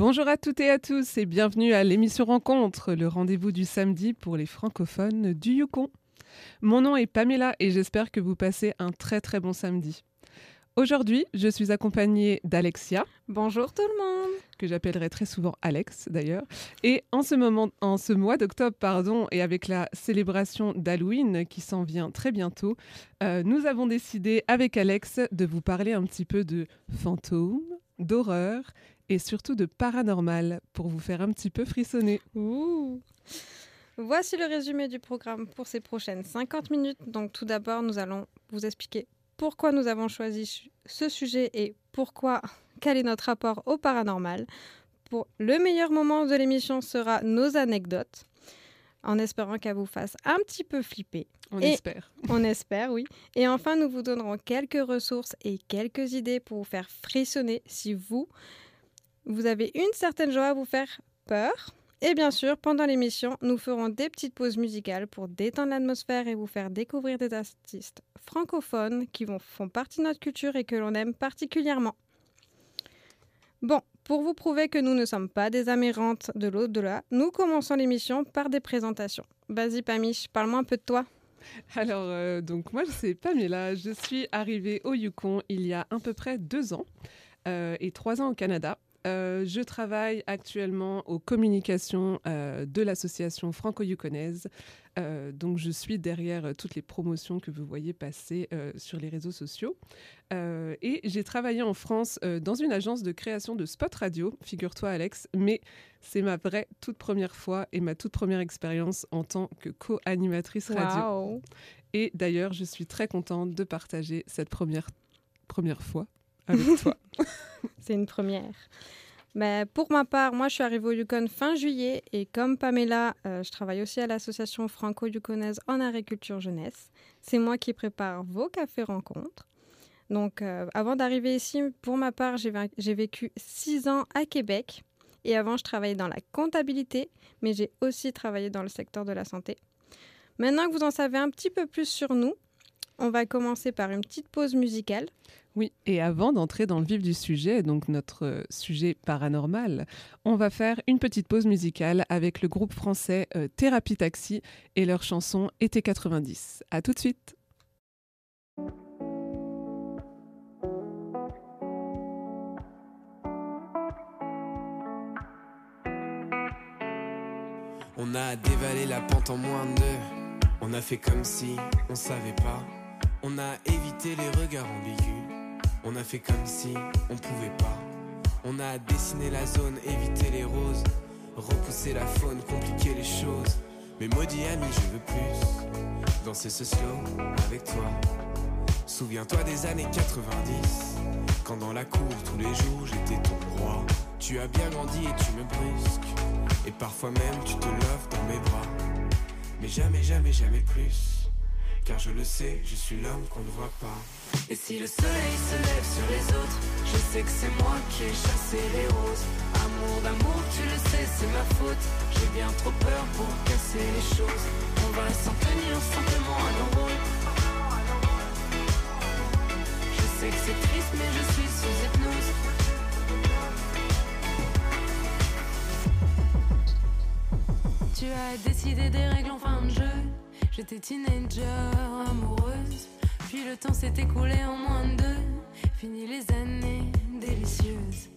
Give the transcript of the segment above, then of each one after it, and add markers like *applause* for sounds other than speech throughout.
Bonjour à toutes et à tous et bienvenue à l'émission Rencontre, le rendez-vous du samedi pour les francophones du Yukon. Mon nom est Pamela et j'espère que vous passez un très très bon samedi. Aujourd'hui, je suis accompagnée d'Alexia. Bonjour tout le monde. Que j'appellerai très souvent Alex d'ailleurs. Et en ce moment, en ce mois d'octobre, pardon, et avec la célébration d'Halloween qui s'en vient très bientôt, euh, nous avons décidé avec Alex de vous parler un petit peu de fantômes, d'horreur et surtout de paranormal pour vous faire un petit peu frissonner. Ouh. Voici le résumé du programme pour ces prochaines 50 minutes. Donc tout d'abord, nous allons vous expliquer pourquoi nous avons choisi ce sujet et pourquoi, quel est notre rapport au paranormal. Pour le meilleur moment de l'émission sera nos anecdotes, en espérant qu'elle vous fasse un petit peu flipper. On espère. On espère, oui. Et enfin, nous vous donnerons quelques ressources et quelques idées pour vous faire frissonner si vous, vous avez une certaine joie à vous faire peur. Et bien sûr, pendant l'émission, nous ferons des petites pauses musicales pour détendre l'atmosphère et vous faire découvrir des artistes francophones qui font partie de notre culture et que l'on aime particulièrement. Bon, pour vous prouver que nous ne sommes pas des amérantes de l'au-delà, nous commençons l'émission par des présentations. Vas-y Pamiche, parle-moi un peu de toi. Alors, euh, donc moi, c'est Pamela. Je suis arrivée au Yukon il y a à peu près deux ans euh, et trois ans au Canada. Euh, je travaille actuellement aux communications euh, de l'association franco-yukonaise. Euh, donc, je suis derrière toutes les promotions que vous voyez passer sur les réseaux sociaux. et j'ai travaillé en France dans une agence de création de spots radio, figure-toi Alex, mais c'est ma vraie toute première fois et ma toute première expérience en tant que co-animatrice radio. Et d'ailleurs, je suis très contente de partager cette première, première fois avec toi. *laughs* C'est une première. Mais pour ma part, moi, je suis arrivée au Yukon fin juillet et comme Pamela, euh, je travaille aussi à l'association franco-yukonaise en agriculture jeunesse. C'est moi qui prépare vos cafés rencontres. Donc, euh, avant d'arriver ici, pour ma part, j'ai vécu six ans à Québec. Et avant, je travaillais dans la comptabilité, mais j'ai aussi travaillé dans le secteur de la santé. Maintenant que vous en savez un petit peu plus sur nous, on va commencer par une petite pause musicale. Oui, et avant d'entrer dans le vif du sujet, donc notre euh, sujet paranormal, on va faire une petite pause musicale avec le groupe français euh, Thérapie Taxi et leur chanson Été 90. À tout de suite. On a dévalé la pente en moins de deux. On a fait comme si on savait pas. On a évité les regards ambigus. On a fait comme si on pouvait pas. On a dessiné la zone, évité les roses. Repousser la faune, compliquer les choses. Mais maudit ami, je veux plus. Danser ce slow avec toi. Souviens-toi des années 90. Quand dans la cour tous les jours j'étais ton roi. Tu as bien grandi et tu me brusques. Et parfois même tu te lèves dans mes bras. Mais jamais, jamais, jamais plus. Car je le sais, je suis l'homme qu'on ne voit pas. Et si le soleil se lève sur les autres, je sais que c'est moi qui ai chassé les roses. Amour d'amour, tu le sais, c'est ma faute. J'ai bien trop peur pour casser les choses. On va s'en tenir simplement à nos rôles. Je sais que c'est triste, mais je suis sous hypnose. Tu as décidé des règles en fin de jeu. J'étais teenager, amoureuse. Puis le temps s'est écoulé en moins de deux. Fini les années délicieuses.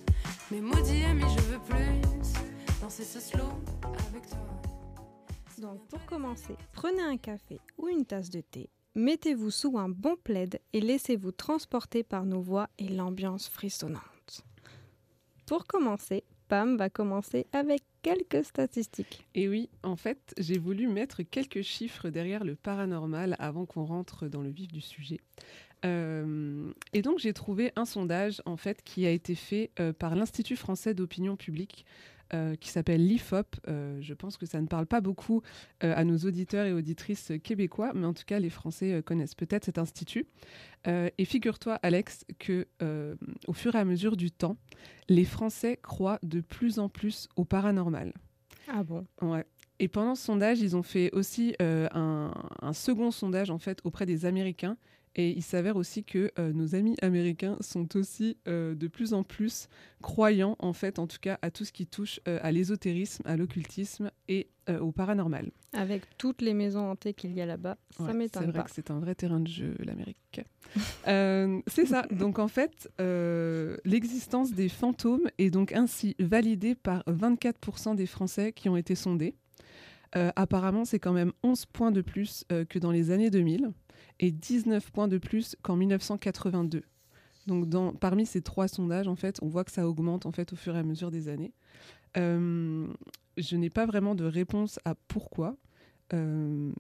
Mais maudit ami, je veux plus danser ce slow avec toi. Donc pour commencer, prenez un café ou une tasse de thé, mettez-vous sous un bon plaid et laissez-vous transporter par nos voix et l'ambiance frissonnante. Pour commencer, Va commencer avec quelques statistiques. Et oui, en fait, j'ai voulu mettre quelques chiffres derrière le paranormal avant qu'on rentre dans le vif du sujet. Euh, et donc j'ai trouvé un sondage en fait qui a été fait euh, par l'Institut français d'opinion publique euh, qui s'appelle l'IFOP. je pense que ça ne parle pas beaucoup à nos auditeurs et auditrices québécois, mais en tout cas les Français connaissent peut-être cet institut. et figure-toi Alex que au fur et à mesure du temps, les Français croient de plus en plus au paranormal. Ah bon? Ouais. Et pendant ce sondage, ils ont fait aussi un, un, second sondage en fait auprès des Américains Et il s'avère aussi que euh, nos amis américains sont aussi euh, de plus en plus croyants, en fait, en tout cas, à tout ce qui touche euh, à l'ésotérisme, à l'occultisme et au paranormal. Avec toutes les maisons hantées qu'il y a là-bas, ça Ouais, C'est m'étonne vrai que c'est un vrai terrain de jeu, l'Amérique. *laughs* C'est ça. Donc en fait, l'existence des fantômes est donc ainsi validée par 24% des Français qui ont été sondés. Euh, apparemment, c'est quand même 11 points de plus euh, que dans les années 2000 et 19 points de plus qu'en 1982. Donc dans, parmi ces trois sondages, en fait, on voit que ça augmente en fait au fur et à mesure des années. Euh, je n'ai pas vraiment de réponse à pourquoi.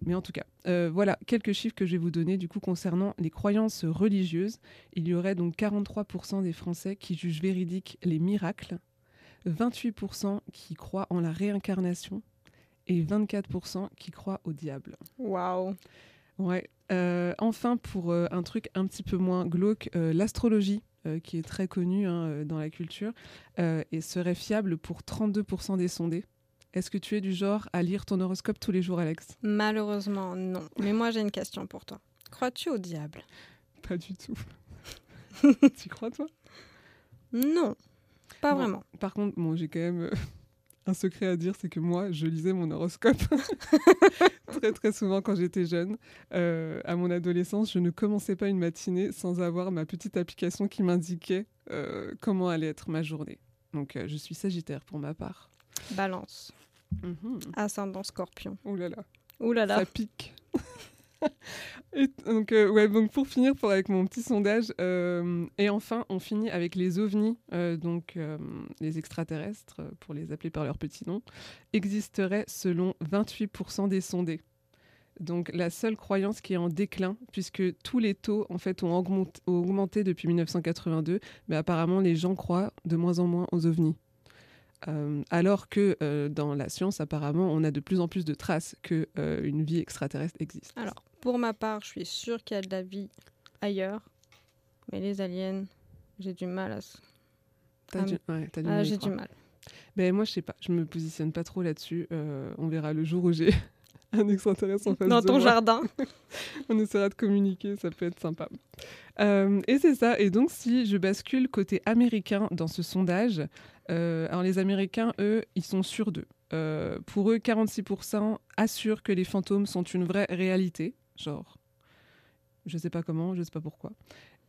Mais en tout cas, voilà quelques chiffres que je vais vous donner du coup concernant les croyances religieuses. Il y aurait donc 43% des Français qui jugent véridiques les miracles, 28% qui croient en la réincarnation et 24% qui croient au diable. Waouh. Ouais. Euh, enfin, pour euh, un truc un petit peu moins glauque, euh, l'astrologie, qui est très connue hein, dans la culture, et serait fiable pour 32% des sondés. Est-ce que tu es du genre à lire ton horoscope tous les jours, Alex? Malheureusement, non. Mais moi, j'ai une question pour toi. Crois-tu au diable? Pas du tout. *laughs* tu crois, toi? Non. Pas Bon. vraiment. Par contre, bon, j'ai quand même un secret à dire, c'est que moi, je lisais mon horoscope *laughs* très très souvent quand j'étais jeune. Euh, à mon adolescence, je ne commençais pas une matinée sans avoir ma petite application qui m'indiquait euh, comment allait être ma journée. Donc, euh, je suis Sagittaire pour ma part. Balance. Mhm. Ascendant scorpion. Oh là là, Ouh là là. ça pique. *laughs* *laughs* Donc, euh, ouais, donc pour finir, pour avec mon petit sondage, euh, et enfin, on finit avec les ovnis, euh, donc les extraterrestres, pour les appeler par leur petit nom, existeraient selon 28% des sondés. Donc la seule croyance qui est en déclin, puisque tous les taux en fait ont augmenté, depuis 1982, mais apparemment les gens croient de moins en moins aux ovnis. Alors que dans la science, apparemment, on a de plus en plus de traces que euh, une vie extraterrestre existe. Alors, pour ma part, je suis sûre qu'il y a de la vie ailleurs. Mais les aliens, j'ai du mal à... s- T'as du, ouais, t'as du Ah, mal j'ai du mal. Ben moi, je sais pas, je me positionne pas trop là-dessus. Euh, on verra le jour où j'ai *laughs* un extraterrestre en face Dans de ton moi. jardin. *laughs* On essaiera de communiquer, ça peut être sympa. Euh, et c'est ça. Et donc, si je bascule côté américain dans ce sondage, euh, alors les Américains, eux, ils sont sûrs d'eux. Euh, pour eux, 46% assurent que les fantômes sont une vraie réalité. Genre, je sais pas comment, je sais pas pourquoi.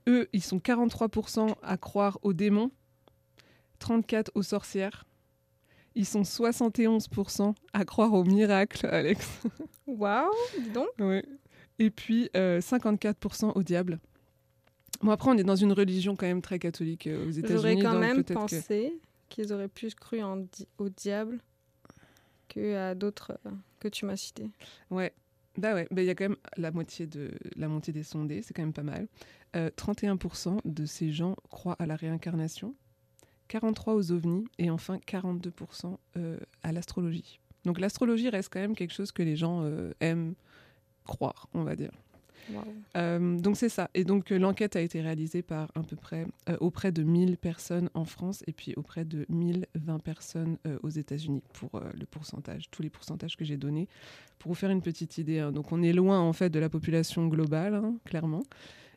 Eux, ils sont 43% à croire aux démons, 34% aux sorcières. Ils sont 71% à croire aux miracles, Alex. *laughs* Waouh, dis donc. Ouais. Et puis euh, 54% au diable. Bon, après, on est dans une religion quand même très catholique euh, aux J'aurais États-Unis. quand donc même pensé qu'ils auraient plus cru en di- au diable que à d'autres euh, que tu m'as cités. Ouais. Bah ouais, bah, il y a quand même la moitié, de, la moitié des sondés, c'est quand même pas mal. Euh, 31% de ces gens croient à la réincarnation, 43% aux ovnis et enfin 42% euh, à l'astrologie. Donc l'astrologie reste quand même quelque chose que les gens euh, aiment croire, on va dire. Euh, donc c'est ça. Et donc euh, l'enquête a été réalisée par à peu près euh, auprès de 1000 personnes en France et puis auprès de 1020 personnes aux États-Unis pour le pourcentage, tous les pourcentages que j'ai donnés. Pour vous faire une petite idée, hein. donc on est loin en fait de la population globale, hein, clairement.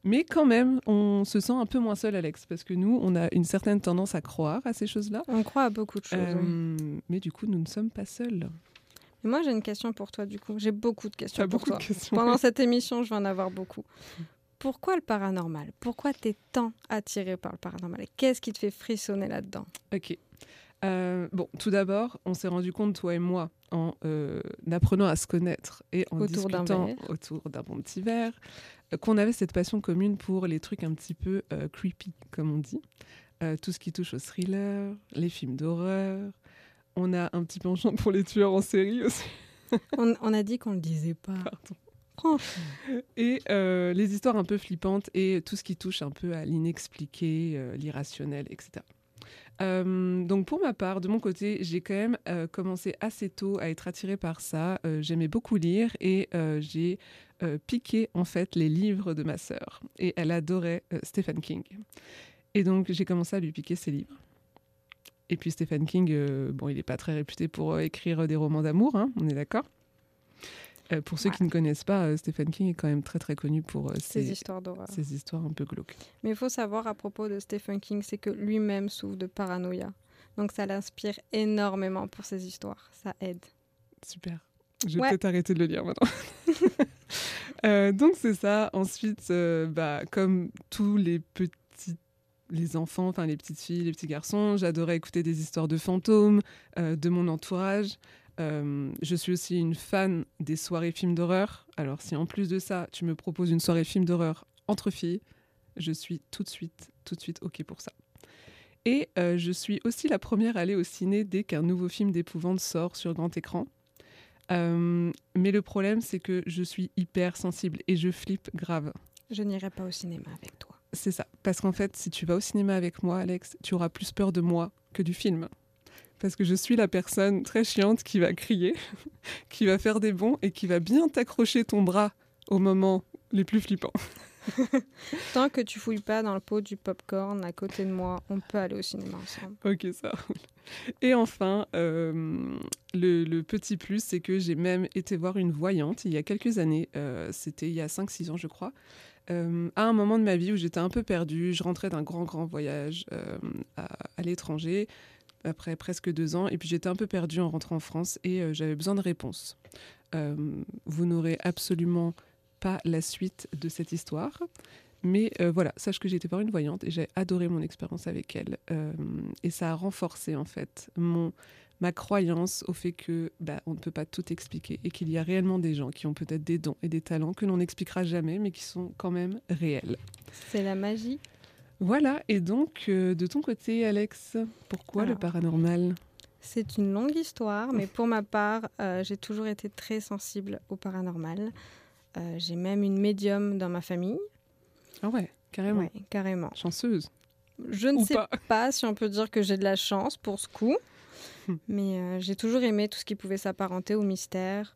Mais quand même, on se sent un peu moins seul, Alex, parce que nous, on a une certaine tendance à croire à ces choses-là. On croit à beaucoup de choses. oui. Mais du coup, nous ne sommes pas seuls. Mais moi, j'ai une question pour toi, du coup. J'ai beaucoup de questions pour toi. questions. Pendant cette *laughs* émission, je vais en avoir beaucoup. Pourquoi le paranormal? Pourquoi tu es tant attiré par le paranormal? Qu'est-ce qui te fait frissonner là-dedans? Ok. Euh, bon, tout d'abord, on s'est rendu compte, toi et moi, en euh, apprenant à se connaître et en Autour discutant autour d'un bon petit verre, euh, qu'on avait cette passion commune pour les trucs un petit peu creepy, comme on dit. Tout ce qui touche au thriller, les films d'horreur. On a un petit penchant pour les tueurs en série aussi. *laughs* on, on a dit qu'on le disait pas. Pardon. Et euh, les histoires un peu flippantes et tout ce qui touche un peu à l'inexpliqué, euh, l'irrationnel, etc. Euh, donc pour ma part, de mon côté, j'ai quand même commencé assez tôt à être attirée par ça. J'aimais beaucoup lire et j'ai piqué en fait les livres de ma sœur. Et elle adorait Stephen King. Et donc j'ai commencé à lui piquer ses livres. Et puis Stephen King, euh, bon, il n'est pas très réputé pour euh, écrire des romans d'amour, hein, on est d'accord Euh, pour ceux qui ne connaissent pas, Stephen King est quand même très très connu pour ses, histoires d'horreur. ses histoires un peu glauques. Mais il faut savoir à propos de Stephen King, c'est que lui-même souffre de paranoïa. Donc ça l'inspire énormément pour ses histoires. Ça aide. Super. Je vais Ouais. peut-être arrêter de le lire maintenant. *laughs* Euh, donc c'est ça. Ensuite, euh, bah, comme tous les petits, les enfants, enfin les petites filles, les petits garçons, j'adorais écouter des histoires de fantômes, euh, de mon entourage. Euh, je suis aussi une fan des soirées films d'horreur. Alors si en plus de ça, tu me proposes une soirée film d'horreur entre filles, je suis tout de suite, tout de suite ok pour ça. Et euh, je suis aussi la première à aller au ciné dès qu'un nouveau film d'épouvante sort sur grand écran. Mais le problème, c'est que je suis hyper sensible et je flippe grave. Je n'irai pas au cinéma avec toi. C'est ça. Parce qu'en fait, si tu vas au cinéma avec moi, Alex, tu auras plus peur de moi que du film. Parce que je suis la personne très chiante qui va crier, *laughs* qui va faire des bonds et qui va bien t'accrocher ton bras au moment les plus flippants. *laughs* Tant que tu fouilles pas dans le pot du popcorn à côté de moi, on peut aller au cinéma ensemble. Ok, ça roule. Et enfin, euh, le, le petit plus, c'est que j'ai même été voir une voyante il y a quelques années. euh, C'était il y a 5-6 ans, je crois. Euh, à un moment de ma vie où j'étais un peu perdue. Je rentrais d'un grand, grand voyage euh, à, l'étranger après presque deux ans. Et puis j'étais un peu perdue en rentrant en France et euh, j'avais besoin de réponses. Vous n'aurez absolument pas la suite de cette histoire. Mais euh, voilà, sache que j'ai été voir une voyante et j'ai adoré mon expérience avec elle. Euh, et ça a renforcé en fait mon, ma croyance au fait que bah, on ne peut pas tout expliquer et qu'il y a réellement des gens qui ont peut-être des dons et des talents que l'on n'expliquera jamais mais qui sont quand même réels. C'est la magie. Voilà, et donc euh, de ton côté Alex, pourquoi le paranormal? C'est une longue histoire, mais pour ma part, j'ai toujours été très sensible au paranormal. J'ai même une médium dans ma famille. Ah ouais, carrément. Ouais, carrément. Chanceuse. Je ne Ou sais pas. *laughs* pas. si on peut dire que j'ai de la chance pour ce coup, Hmm. mais euh, j'ai toujours aimé tout ce qui pouvait s'apparenter au mystère.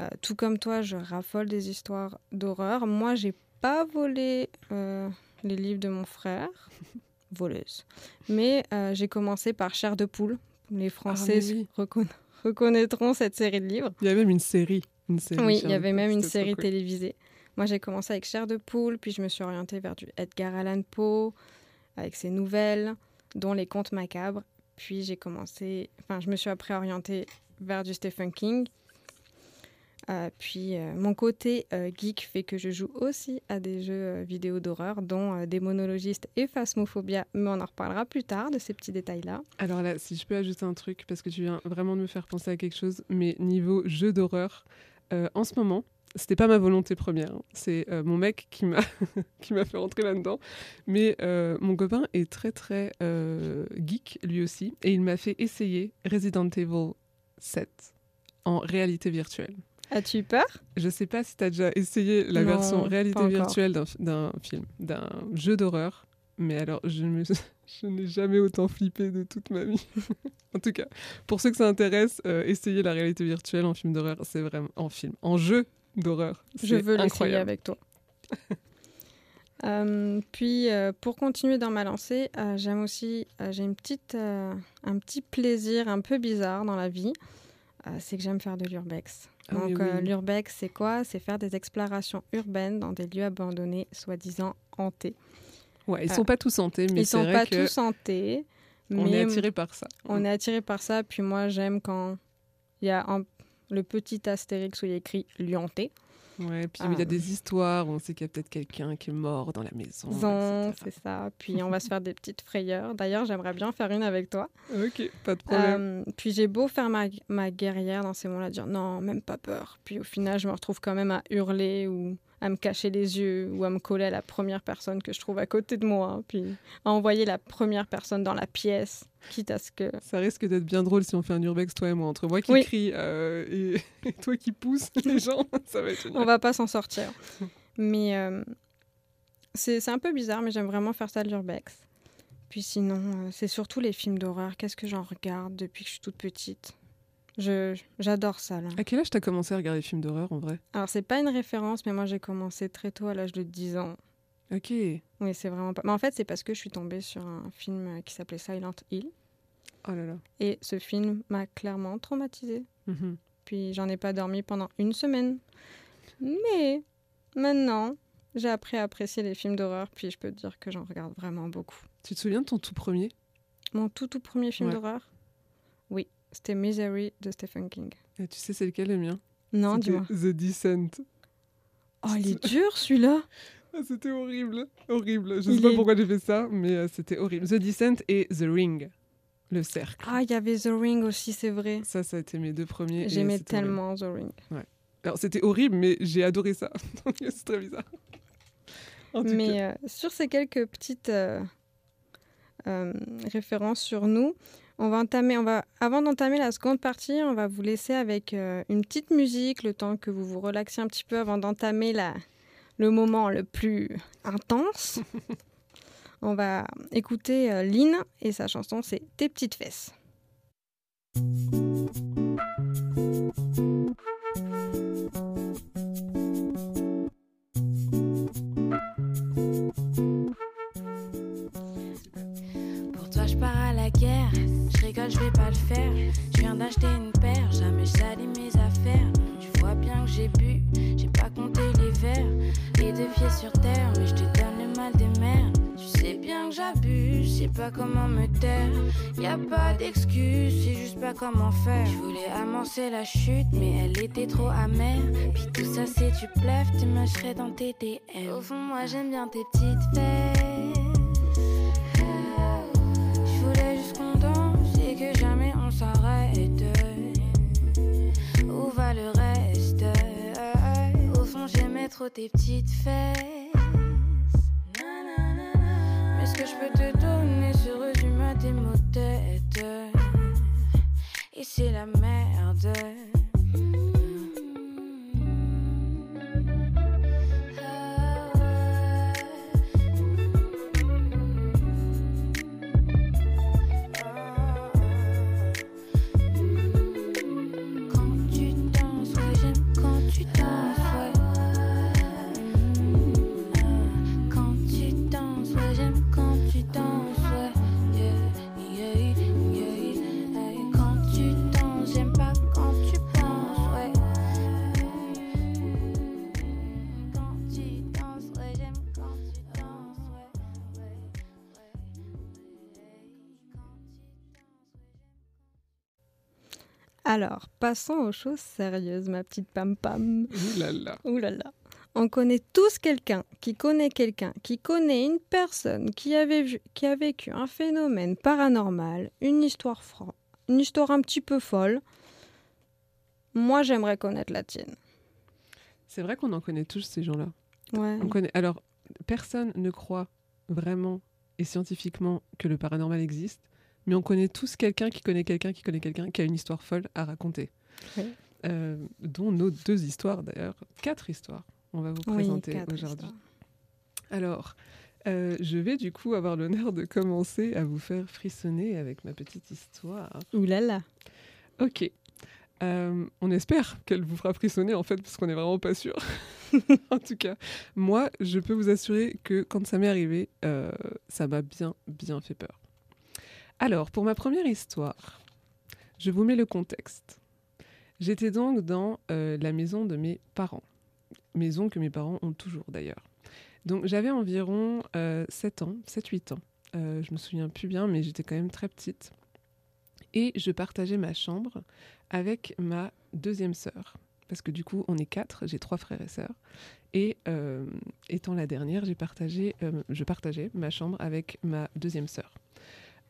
Euh, tout comme toi, je raffole des histoires d'horreur. Moi, j'ai pas volé euh, les livres de mon frère, *laughs* voleuse, mais j'ai commencé par Chair de poule. Les Français Ah, mais oui. reconna- reconnaîtront cette série de livres. Il y a même une série. Une série Oui, il y avait même une série cool. télévisée. Moi, j'ai commencé avec Chair de poule, puis je me suis orientée vers du Edgar Allan Poe, avec ses nouvelles, dont les contes macabres. Puis j'ai commencé, enfin, je me suis après orientée vers du Stephen King. Euh, puis euh, mon côté euh, geek fait que je joue aussi à des jeux vidéo d'horreur, dont Démonologiste et Phasmophobia, mais on en reparlera plus tard de ces petits détails-là. Alors là, si je peux ajouter un truc, parce que tu viens vraiment de me faire penser à quelque chose, mais niveau jeu d'horreur, en ce moment, c'était pas ma volonté première, hein, c'est euh, mon mec qui m'a *laughs* qui m'a fait rentrer là-dedans. Mais euh, mon copain est très très euh, geek lui aussi, et il m'a fait essayer Resident Evil 7 en réalité virtuelle. As-tu eu peur? Je sais pas si tu as déjà essayé la Non, version réalité virtuelle d'un d'un film, d'un jeu d'horreur, mais alors je, me- *laughs* je n'ai jamais autant flippé de toute ma vie. *laughs* en tout cas, pour ceux que ça intéresse, euh, essayez la réalité virtuelle en film d'horreur, c'est vraiment en film, en jeu d'horreur. Je veux l'essayer avec toi. *laughs* Euh, puis, euh, pour continuer dans ma lancée, euh, j'aime aussi, euh, j'ai une petite, euh, un petit plaisir un peu bizarre dans la vie. Euh, c'est que j'aime faire de l'urbex. Ah Donc, oui, euh, oui. l'urbex, c'est quoi? C'est faire des explorations urbaines dans des lieux abandonnés, soi-disant hantés. Ouais, ils sont pas tous hantés, mais Ils sont vrai pas que tous hantés, on est attiré par ça. on est attiré par ça. Puis moi, j'aime quand il y a un- le petit astérix où il y a écrit lieu hanté. Ouais, puis il y Ah. a des histoires, on sait qu'il y a peut-être quelqu'un qui est mort dans la maison. C'est ça. Puis on va se faire des petites frayeurs. D'ailleurs, j'aimerais bien faire une avec toi. Ok, pas de problème. Euh, puis j'ai beau faire ma, ma guerrière dans ces moments-là, dire non, même pas peur. Puis au final, je me retrouve quand même à hurler ou à me cacher les yeux ou à me coller à la première personne que je trouve à côté de moi. Puis à envoyer la première personne dans la pièce, quitte à ce que. Ça risque d'être bien drôle si on fait un urbex, toi et moi, entre moi qui Oui. crie euh, et, *laughs* et toi qui pousse *laughs* les gens. Ça va être génial. On va pas s'en sortir. Mais euh, c'est un peu bizarre, mais j'aime vraiment faire ça de l'urbex. Puis sinon, euh, c'est surtout les films d'horreur. Qu'est-ce que j'en regarde depuis que je suis toute petite? J'adore ça, là. À quel âge t'as commencé à regarder des films d'horreur en vrai? Alors, c'est pas une référence, mais moi, j'ai commencé très tôt, à l'âge de 10 ans. Ok. Oui, c'est vraiment pas... Mais en fait, c'est parce que je suis tombée sur un film euh, qui s'appelait Silent Hill. Oh là là. Et ce film m'a clairement traumatisée. Mhm. Puis j'en ai pas dormi pendant une semaine. Mais maintenant, j'ai appris à apprécier les films d'horreur, puis je peux te dire que j'en regarde vraiment beaucoup. Tu te souviens de ton tout premier? Mon tout tout premier film Ouais. d'horreur? C'était Misery de Stephen King. Et Tu sais c'est lequel le mien? Non, dis-moi. The Descent. Oh, il est dur celui-là *laughs* Ah, c'était horrible, horrible. Je Il sais pas est- pourquoi j'ai fait ça, mais euh, c'était horrible. The Descent et The Ring, le cercle. Ah, il y avait The Ring aussi, c'est vrai. Ça, ça a été mes deux premiers. J'aimais horrible. tellement The Ring. Alors, c'était horrible, mais j'ai adoré ça. *laughs* C'est très bizarre. Mais euh, sur ces quelques petites euh, références sur nous, on va entamer, on va, avant d'entamer la seconde partie, on va vous laisser avec euh, une petite musique, le temps que vous vous relaxiez un petit peu avant d'entamer la, le moment le plus intense. *laughs* on va écouter euh, Lynn et sa chanson, c'est Tes petites fesses. Je vais pas le faire. Je viens d'acheter une paire, jamais je mes affaires. Tu vois bien que j'ai bu, j'ai pas compté les verres. Les deux pieds sur terre, mais je te donne le mal des mers. Tu sais bien que j'abuse, je sais pas comment me taire. Y a pas d'excuse, c'est juste pas comment faire. Je voulais amorcer la chute, mais elle était trop amère. Puis tout ça, c'est tu plèves, tu mâcherais dans tes DM. Au fond, moi j'aime bien tes petites fesses. Trop tes petites fesses. Mais ce que je peux te donner se résume à tes mots tête. Et c'est la merde. Alors, passons aux choses sérieuses, ma petite. Ouh là là. Ouh là là. On connaît tous quelqu'un qui connaît quelqu'un qui connaît une personne qui, avait vu, qui a vécu un phénomène paranormal, une histoire, fra- une histoire un petit peu folle. Moi, j'aimerais connaître la tienne. C'est vrai qu'on en connaît tous ces gens-là. Ouais. On connaît. Alors, personne ne croit vraiment et scientifiquement que le paranormal existe, mais on connaît tous quelqu'un qui connaît quelqu'un qui connaît quelqu'un qui a une histoire folle à raconter. Oui. Euh, dont nos deux histoires d'ailleurs, quatre histoires. On va vous présenter aujourd'hui. Alors, euh, je vais du coup avoir l'honneur de commencer à vous faire frissonner avec ma petite histoire. Ouh là là. Ok. Euh, on espère qu'elle vous fera frissonner en fait, parce qu'on n'est vraiment pas sûr. *laughs* en tout cas, moi, je peux vous assurer que quand ça m'est arrivé, euh, ça m'a bien, bien fait peur. Alors, pour ma première histoire, je vous mets le contexte. J'étais donc dans euh, la maison de mes parents. Maison que mes parents ont toujours d'ailleurs. Donc j'avais environ euh, 7 ans, 7-8 ans. Euh, je me souviens plus bien, mais j'étais quand même très petite. Et je partageais ma chambre avec ma deuxième sœur. Parce que du coup, on est quatre, j'ai trois frères et sœurs. Et euh, étant la dernière, j'ai partagé, euh, je partageais ma chambre avec ma deuxième sœur.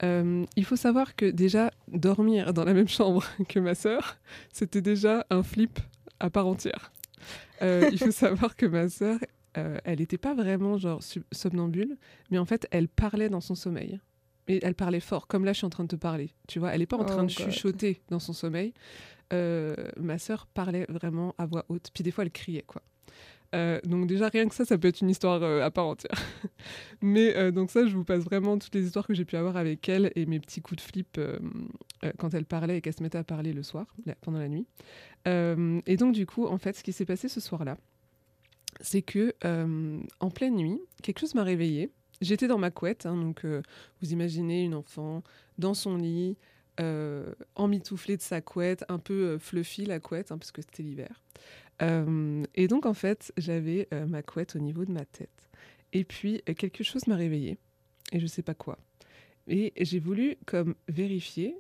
Euh, il faut savoir que déjà, dormir dans la même chambre *laughs* que ma sœur, c'était déjà un flip à part entière. Euh, il faut *laughs* savoir que ma sœur, euh, elle n'était pas vraiment genre somnambule, mais en fait, elle parlait dans son sommeil. Et elle parlait fort, comme là je suis en train de te parler. Tu vois, elle n'est pas en Oh train de God. chuchoter dans son sommeil. Ma sœur parlait vraiment à voix haute, puis des fois elle criait quoi. Euh, donc déjà rien que ça, ça peut être une histoire euh, à part entière. *laughs* Mais euh, donc ça, je vous passe vraiment toutes les histoires que j'ai pu avoir avec elle et mes petits coups de flip quand elle parlait et qu'elle se mettait à parler le soir, la- pendant la nuit. Et donc du coup, en fait, ce qui s'est passé ce soir-là, c'est que en pleine nuit, quelque chose m'a réveillée. J'étais dans ma couette, hein, donc vous imaginez une enfant dans son lit, emmitouflée de sa couette, un peu fluffy la couette, hein, parce que c'était l'hiver. Euh, et donc en fait, j'avais euh, ma couette au niveau de ma tête. Et puis euh, quelque chose m'a réveillée, et je sais pas quoi. Et j'ai voulu comme vérifier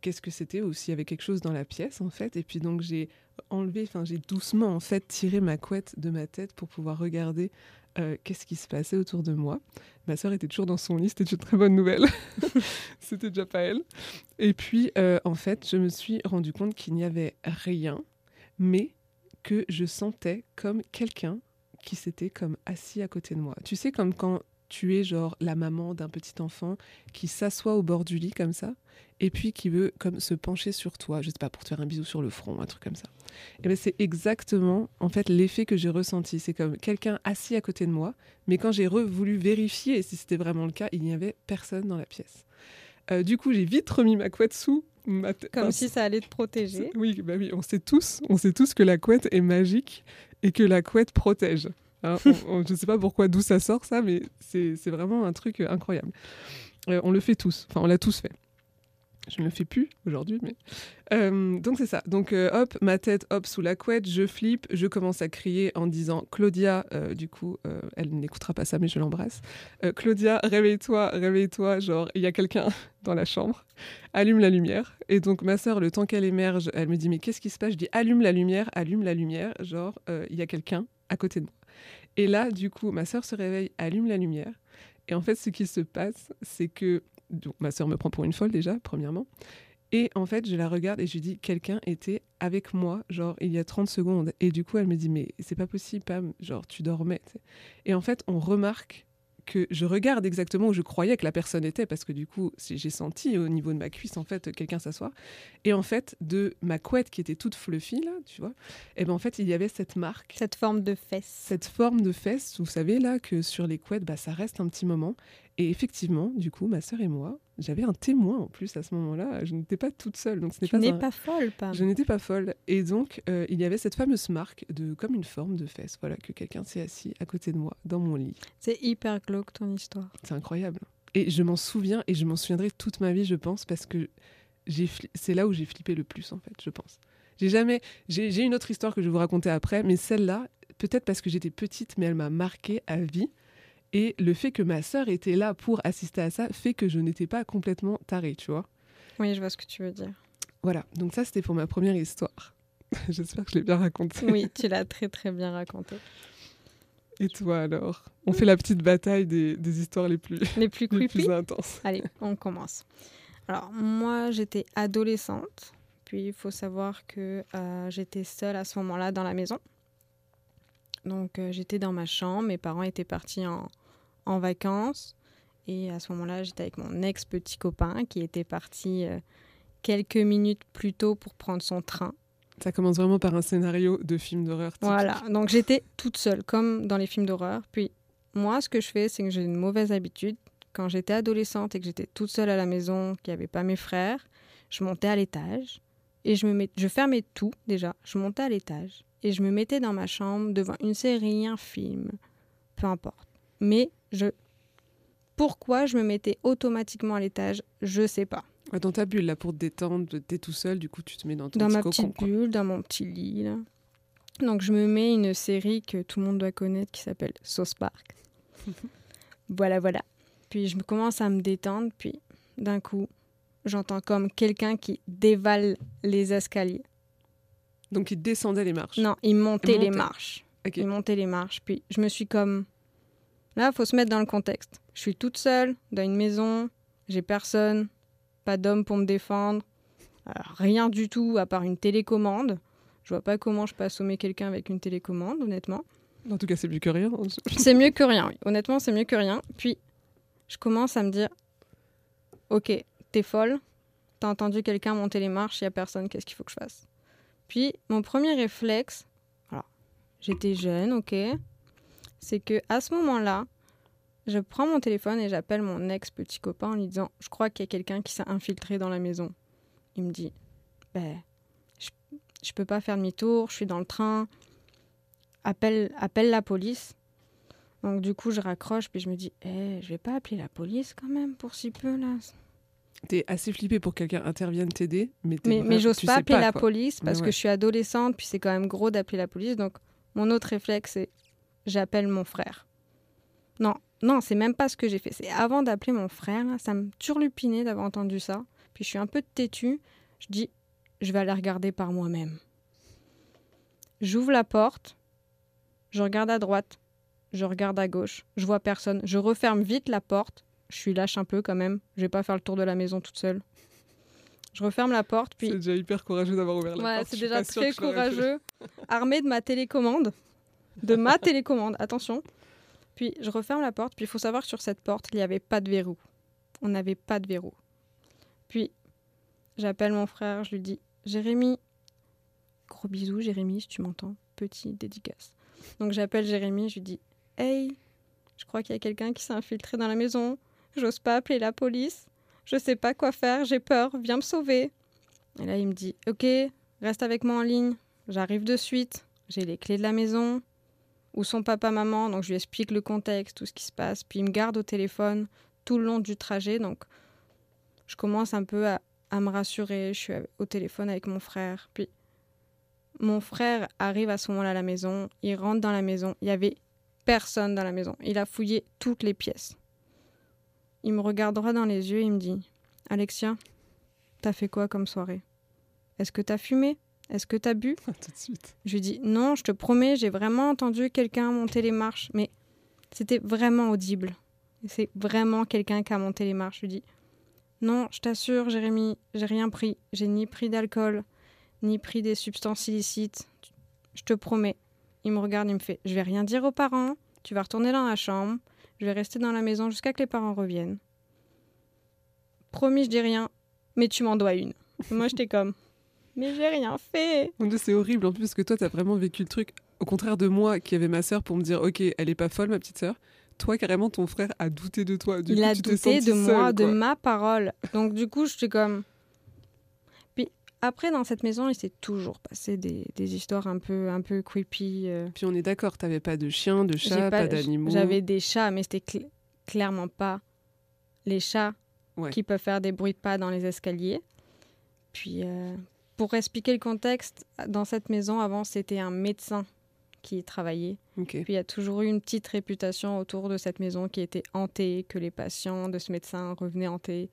qu'est-ce que c'était ou s'il y avait quelque chose dans la pièce en fait. Et puis donc j'ai enlevé, enfin j'ai doucement en fait tiré ma couette de ma tête pour pouvoir regarder qu'est-ce qui se passait autour de moi. Ma sœur était toujours dans son lit, c'était une très bonne nouvelle. *laughs* c'était déjà pas elle. Et puis en fait, je me suis rendu compte qu'il n'y avait rien, mais que je sentais comme quelqu'un qui s'était comme assis à côté de moi. Tu sais comme quand tu es genre la maman d'un petit enfant qui s'assoit au bord du lit comme ça et puis qui veut comme se pencher sur toi, je sais pas pour te faire un bisou sur le front, un truc comme ça. Et ben c'est exactement en fait l'effet que j'ai ressenti, c'est comme quelqu'un assis à côté de moi, mais quand j'ai voulu vérifier si c'était vraiment le cas, il n'y avait personne dans la pièce. Euh, du coup, j'ai vite remis ma couette sous ma tête. Comme si ça allait te protéger. Oui, bah oui, on sait tous, on sait tous que la couette est magique et que la couette protège. Hein, *laughs* on- on- je ne sais pas pourquoi d'où ça sort ça, mais c'est c'est vraiment un truc euh, incroyable. Euh, on le fait tous, enfin on l'a tous fait. Je ne le fais plus aujourd'hui, mais Euh, donc c'est ça. Donc euh, hop, ma tête hop sous la couette, je flippe, je commence à crier en disant Claudia. euh, du coup, elle n'écoutera pas ça, mais je l'embrasse. Claudia, réveille-toi, réveille-toi. Genre il y a quelqu'un *laughs* dans la chambre. Allume la lumière. Et donc ma sœur, le temps qu'elle émerge, elle me dit mais qu'est-ce qui se passe? Je dis allume la lumière, allume la lumière. Genre il y a quelqu'un à côté de moi. Et là, du coup, ma sœur se réveille, allume la lumière. Et en fait, ce qui se passe, c'est que donc, ma sœur me prend pour une folle déjà, premièrement. Et en fait, je la regarde et je lui dis, quelqu'un était avec moi, genre, il y a 30 secondes. Et du coup, elle me dit, mais c'est pas possible, Pam, genre, tu dormais. Et en fait, on remarque que je regarde exactement où je croyais que la personne était, parce que du coup, j'ai senti au niveau de ma cuisse, en fait, quelqu'un s'asseoir. Et en fait, de ma couette qui était toute fluffy, là, tu vois, et ben en fait, il y avait cette marque Cette forme de fesse. cette forme de fesse, vous savez là que sur les couettes, bah, ça reste un petit moment. Et effectivement, du coup, ma sœur et moi, j'avais un témoin en plus à ce moment-là. Je n'étais pas toute seule, donc ce n'est Tu pas. n'es un- pas folle, Pam. Je n'étais pas folle. Et donc, euh, il y avait cette fameuse marque de comme une forme de fesse, voilà, que quelqu'un s'est assis à côté de moi dans mon lit. C'est hyper glauque ton histoire. C'est incroyable. Et je m'en souviens et je m'en souviendrai toute ma vie, je pense, parce que j'ai fli- c'est là où j'ai flippé le plus, en fait, je pense. J'ai jamais. J'ai j'ai une autre histoire que je vais vous raconter après, mais celle-là, peut-être parce que j'étais petite, mais elle m'a marquée à vie. Et le fait que ma sœur était là pour assister à ça fait que je n'étais pas complètement tarée, tu vois. Oui, je vois ce que tu veux dire. Voilà, donc ça c'était pour ma première histoire. *laughs* J'espère que je l'ai bien racontée. Oui, tu l'as très très bien raconté. Et toi alors? On fait la petite bataille des, des histoires les plus, Les plus *laughs* les plus intenses. Allez, on commence. Alors, moi, j'étais adolescente. Puis, il faut savoir que euh, j'étais seule à ce moment-là dans la maison. Donc, euh, j'étais dans ma chambre. Mes parents étaient partis en, en vacances. Et à ce moment-là, j'étais avec mon ex-petit copain qui était parti euh, quelques minutes plus tôt pour prendre son train. Ça commence vraiment par un scénario de film d'horreur. Voilà, donc j'étais toute seule, comme dans les films d'horreur. Puis moi, ce que je fais, c'est que j'ai une mauvaise habitude. Quand j'étais adolescente et que j'étais toute seule à la maison, qu'il n'y avait pas mes frères, je montais à l'étage et je, me met... je fermais tout déjà. Je montais à l'étage et je me mettais dans ma chambre devant une série, un film, peu importe. Mais je... Pourquoi je me mettais automatiquement à l'étage, je sais pas. Ouais, Dans ta bulle là pour te détendre, t'es tout seul, du coup tu te mets dans ton dans petit ma cocon, petite quoi. bulle, dans mon petit lit. là. Donc je me mets une série que tout le monde doit connaître qui s'appelle Sauce Park. *laughs* voilà, voilà. Puis je me commence à me détendre, puis d'un coup, j'entends comme quelqu'un qui dévale les escaliers. Donc il descendait les marches. Non, il montait les montait. marches. Il montait les marches. Puis je me suis comme... Là, faut se mettre dans le contexte. Je suis toute seule dans une maison, j'ai personne, pas d'homme pour me défendre, alors, rien du tout à part une télécommande. Je vois pas comment je peux assommer quelqu'un avec une télécommande, honnêtement. En tout cas, c'est mieux que rien. *laughs* C'est mieux que rien, oui. Honnêtement, c'est mieux que rien. Puis, je commence à me dire Ok, t'es folle. T'as entendu quelqu'un monter les marches, il y a personne, qu'est-ce qu'il faut que je fasse? Puis, mon premier réflexe, alors, j'étais jeune, ok, c'est que à ce moment-là, je prends mon téléphone et j'appelle mon ex-petit copain en lui disant Je crois qu'il y a quelqu'un qui s'est infiltré dans la maison. Il me dit Ben, je, peux pas faire demi-tour, je suis dans le train. Appelle, appelle la police. Donc du coup, je raccroche puis je me dis, eh, je vais pas appeler la police quand même pour si peu là. T'es assez flippé pour que quelqu'un intervienne t'aider, mais t'es Mais, mais j'ose pas appeler la police parce que je suis adolescente, puis c'est quand même gros d'appeler la police. Donc, mon autre réflexe, c'est j'appelle mon frère. Non, non, c'est même pas ce que j'ai fait. C'est avant d'appeler mon frère, là, ça me turlupinait d'avoir entendu ça. Puis je suis un peu têtue. Je dis, je vais aller regarder par moi-même. J'ouvre la porte, je regarde à droite, je regarde à gauche, je vois personne. Je referme vite la porte. Je suis lâche un peu quand même. Je vais pas faire le tour de la maison toute seule. Je referme la porte, puis C'est déjà hyper courageux d'avoir ouvert la Ouais, porte. c'est déjà très courageux. Armé de ma télécommande. De ma *laughs* télécommande, attention. Puis je referme la porte. Puis il faut savoir que sur cette porte, il n'y avait pas de verrou. On n'avait pas de verrou. Puis j'appelle mon frère, je lui dis Jérémy, gros bisous, Jérémy, si tu m'entends. Petit dédicace. Donc j'appelle Jérémy, je lui dis Hey, je crois qu'il y a quelqu'un qui s'est infiltré dans la maison. J'ose pas appeler la police. Je sais pas quoi faire, j'ai peur, viens me sauver. Et là, il me dit Ok, reste avec moi en ligne. J'arrive de suite. J'ai les clés de la maison. Où sont papa, maman? Donc, je lui explique le contexte, tout ce qui se passe. Puis, il me garde au téléphone tout le long du trajet. Donc, je commence un peu à, à me rassurer. Je suis au téléphone avec mon frère. Puis, mon frère arrive à ce moment-là à la maison. Il rentre dans la maison. Il y avait personne dans la maison. Il a fouillé toutes les pièces. Il me regarde droit dans les yeux et il me dit Alexia, t'as fait quoi comme soirée? Est-ce que t'as fumé? Est-ce que t'as bu? *laughs* Tout de suite. Je lui dis Non, je te promets, j'ai vraiment entendu quelqu'un monter les marches, mais c'était vraiment audible. C'est vraiment quelqu'un qui a monté les marches. Je lui dis Non, je t'assure, Jérémy, j'ai rien pris. J'ai ni pris d'alcool, ni pris des substances illicites. Je te promets. Il me regarde, il me fait Je vais rien dire aux parents, tu vas retourner dans la chambre, je vais rester dans la maison jusqu'à que les parents reviennent. Promis, je dis rien, mais tu m'en dois une. Moi, j'étais comme *laughs* Mais j'ai rien fait. C'est horrible en plus parce que toi, t'as vraiment vécu le truc. Au contraire de moi, qui avait ma sœur pour me dire, ok, elle est pas folle, ma petite sœur. Toi, carrément, ton frère a douté de toi. Du il coup, a tu douté de moi, seule, de ma parole. Donc du coup, je suis comme. Après, dans cette maison, il s'est toujours passé des, des histoires un peu, un peu creepy. euh. Puis on est d'accord, t'avais pas de chien, de chat, pas, d'animaux. J'avais des chats, mais c'était cl- clairement pas les chats Ouais. qui peuvent faire des bruits de pas dans les escaliers. Puis euh, pour expliquer le contexte, dans cette maison, avant, c'était un médecin qui y travaillait. Puis il y a toujours eu une petite réputation autour de cette maison qui était hantée, que les patients de ce médecin revenaient hanter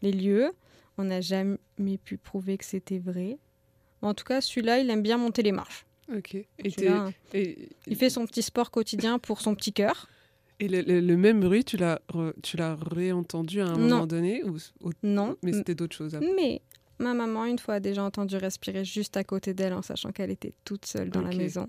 les lieux. On n'a jamais pu prouver que c'était vrai. En tout cas, celui-là, il aime bien monter les marches. Ok. Et, Celui-là, et, il fait son petit sport quotidien pour son petit cœur. et le, le- le même bruit, tu l'as re- tu l'as réentendu à un Non. moment donné ou, ou- Non, Mais c'était d'autres choses. après? mais ma maman, une fois, a déjà entendu respirer juste à côté d'elle en sachant qu'elle était toute seule dans la maison.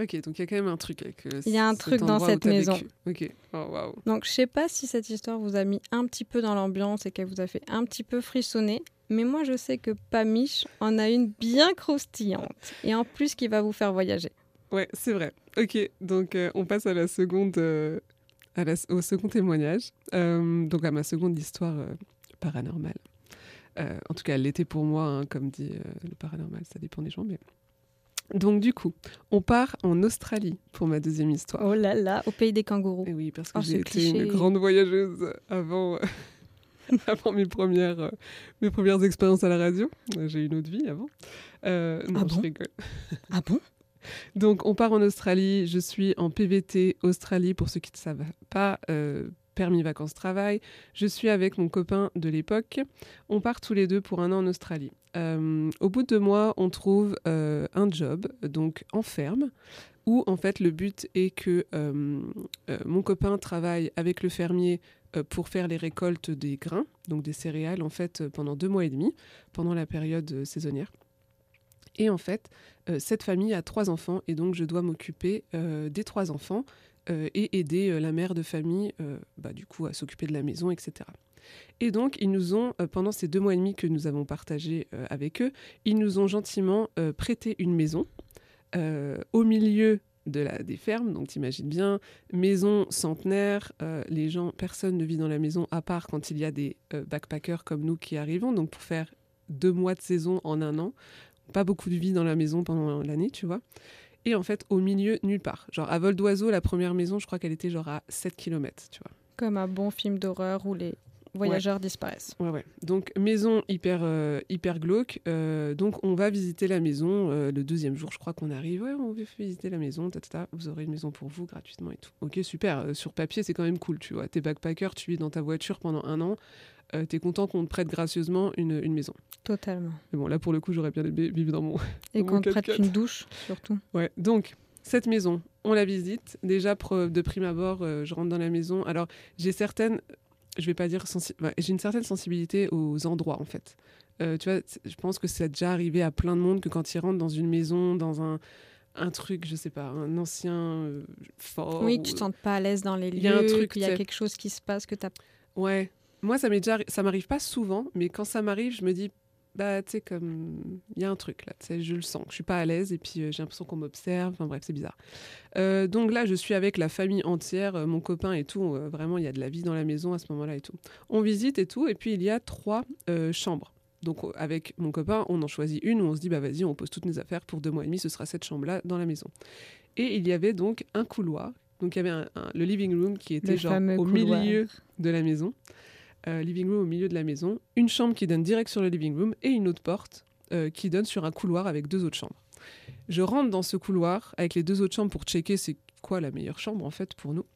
Ok, donc il y a quand même un truc avec. euh, Il y a un truc dans cette maison. vécu. Ok. Oh waouh. Donc, je sais pas si cette histoire vous a mis un petit peu dans l'ambiance et qu'elle vous a fait un petit peu frissonner, mais moi, je sais que Pamiche en a une bien croustillante et en plus qui va vous faire voyager. Ouais, c'est vrai. Ok, donc euh, on passe à la seconde, euh, à la- au second témoignage. Euh, donc à ma seconde histoire paranormale. En tout cas, elle l'était pour moi, hein, comme dit le paranormal, ça dépend des gens. Mais... Donc du coup, on part en Australie pour ma deuxième histoire. Oh là là, au pays des kangourous. Et oui, parce que Oh, j'ai été cliché. une grande voyageuse avant, euh, *laughs* avant mes, premières, euh, mes premières expériences à la radio. Euh, J'ai eu une autre vie avant. Euh, non, Ah je bon? rigole. Ah bon? *laughs* Donc, on part en Australie. Je suis en PVT Australie, pour ceux qui ne savent pas, euh, permis vacances-travail. Je suis avec mon copain de l'époque. On part tous les deux pour un an en Australie. Euh, au bout de deux mois, on trouve euh, un job, donc en ferme, où en fait le but est que euh, mon copain travaille avec le fermier pour faire les récoltes des grains, donc des céréales, en fait, pendant deux mois et demi, pendant la période saisonnière. Et en fait, cette famille a trois enfants et donc je dois m'occuper des trois enfants et aider la mère de famille, bah, du coup, à s'occuper de la maison, etc. Et donc, ils nous ont, euh, pendant ces deux mois et demi que nous avons partagé euh, avec eux, ils nous ont gentiment euh, prêté une maison au milieu de la, des fermes. Donc, t'imagines bien, maison centenaire, les gens, personne ne vit dans la maison à part quand il y a des backpackers comme nous qui arrivons. Donc, pour faire deux mois de saison en un an, pas beaucoup de vie dans la maison pendant l'année, tu vois. Et en fait, au milieu, nulle part. Genre, à vol d'oiseau, la première maison, je crois qu'elle était genre à 7 km, tu vois. Comme un bon film d'horreur où les, voyageurs disparaissent. Ouais, ouais. Donc, maison hyper, euh, hyper glauque. Euh, donc, on va visiter la maison euh, le deuxième jour, je crois qu'on arrive. Ouais, on va visiter la maison, tata. Vous aurez une maison pour vous gratuitement et tout. Ok, super. Sur papier, c'est quand même cool, tu vois. T'es backpacker, tu vis dans ta voiture pendant un an. Euh, T'es content qu'on te prête gracieusement une, une maison. Totalement. Mais bon, là, pour le coup, j'aurais bien aimé vivre dans mon, Et qu'on te prête 4x4. une douche, surtout. Ouais, donc cette maison, on la visite. Déjà, de prime abord, euh, je rentre dans la maison. Alors, j'ai certaines, je vais pas dire sensi- ouais, j'ai une certaine sensibilité aux endroits en fait. Euh, tu vois, je pense que c'est déjà arrivé à plein de monde que quand ils rentrent dans une maison, dans un un truc, je sais pas, un ancien euh, fort. oui, ou- tu te sens pas à l'aise dans les Il y a un lieux, truc, qu'il y a quelque chose qui se passe, que tu Ouais. Moi, ça m'est déjà, arri- ça m'arrive pas souvent, mais quand ça m'arrive, je me dis, bah, tu sais, comme, il y a un truc là, tu sais, je le sens, je suis pas à l'aise, et puis euh, j'ai l'impression qu'on m'observe, enfin bref, c'est bizarre. Euh, donc là, je suis avec la famille entière, euh, mon copain et tout, vraiment, il y a de la vie dans la maison à ce moment-là et tout. On visite et tout, et puis il y a trois chambres. Donc euh, avec mon copain, on en choisit une où on se dit, bah vas-y, on pose toutes nos affaires, pour deux mois et demi, ce sera cette chambre-là dans la maison. Et il y avait donc un couloir, donc il y avait un- un- le living room qui était Le genre au couloir. milieu de la maison euh, living room au milieu de la maison, une chambre qui donne direct sur le living room et une autre porte euh, qui donne sur un couloir avec deux autres chambres. Je rentre dans ce couloir avec les deux autres chambres pour checker c'est quoi la meilleure chambre en fait pour nous.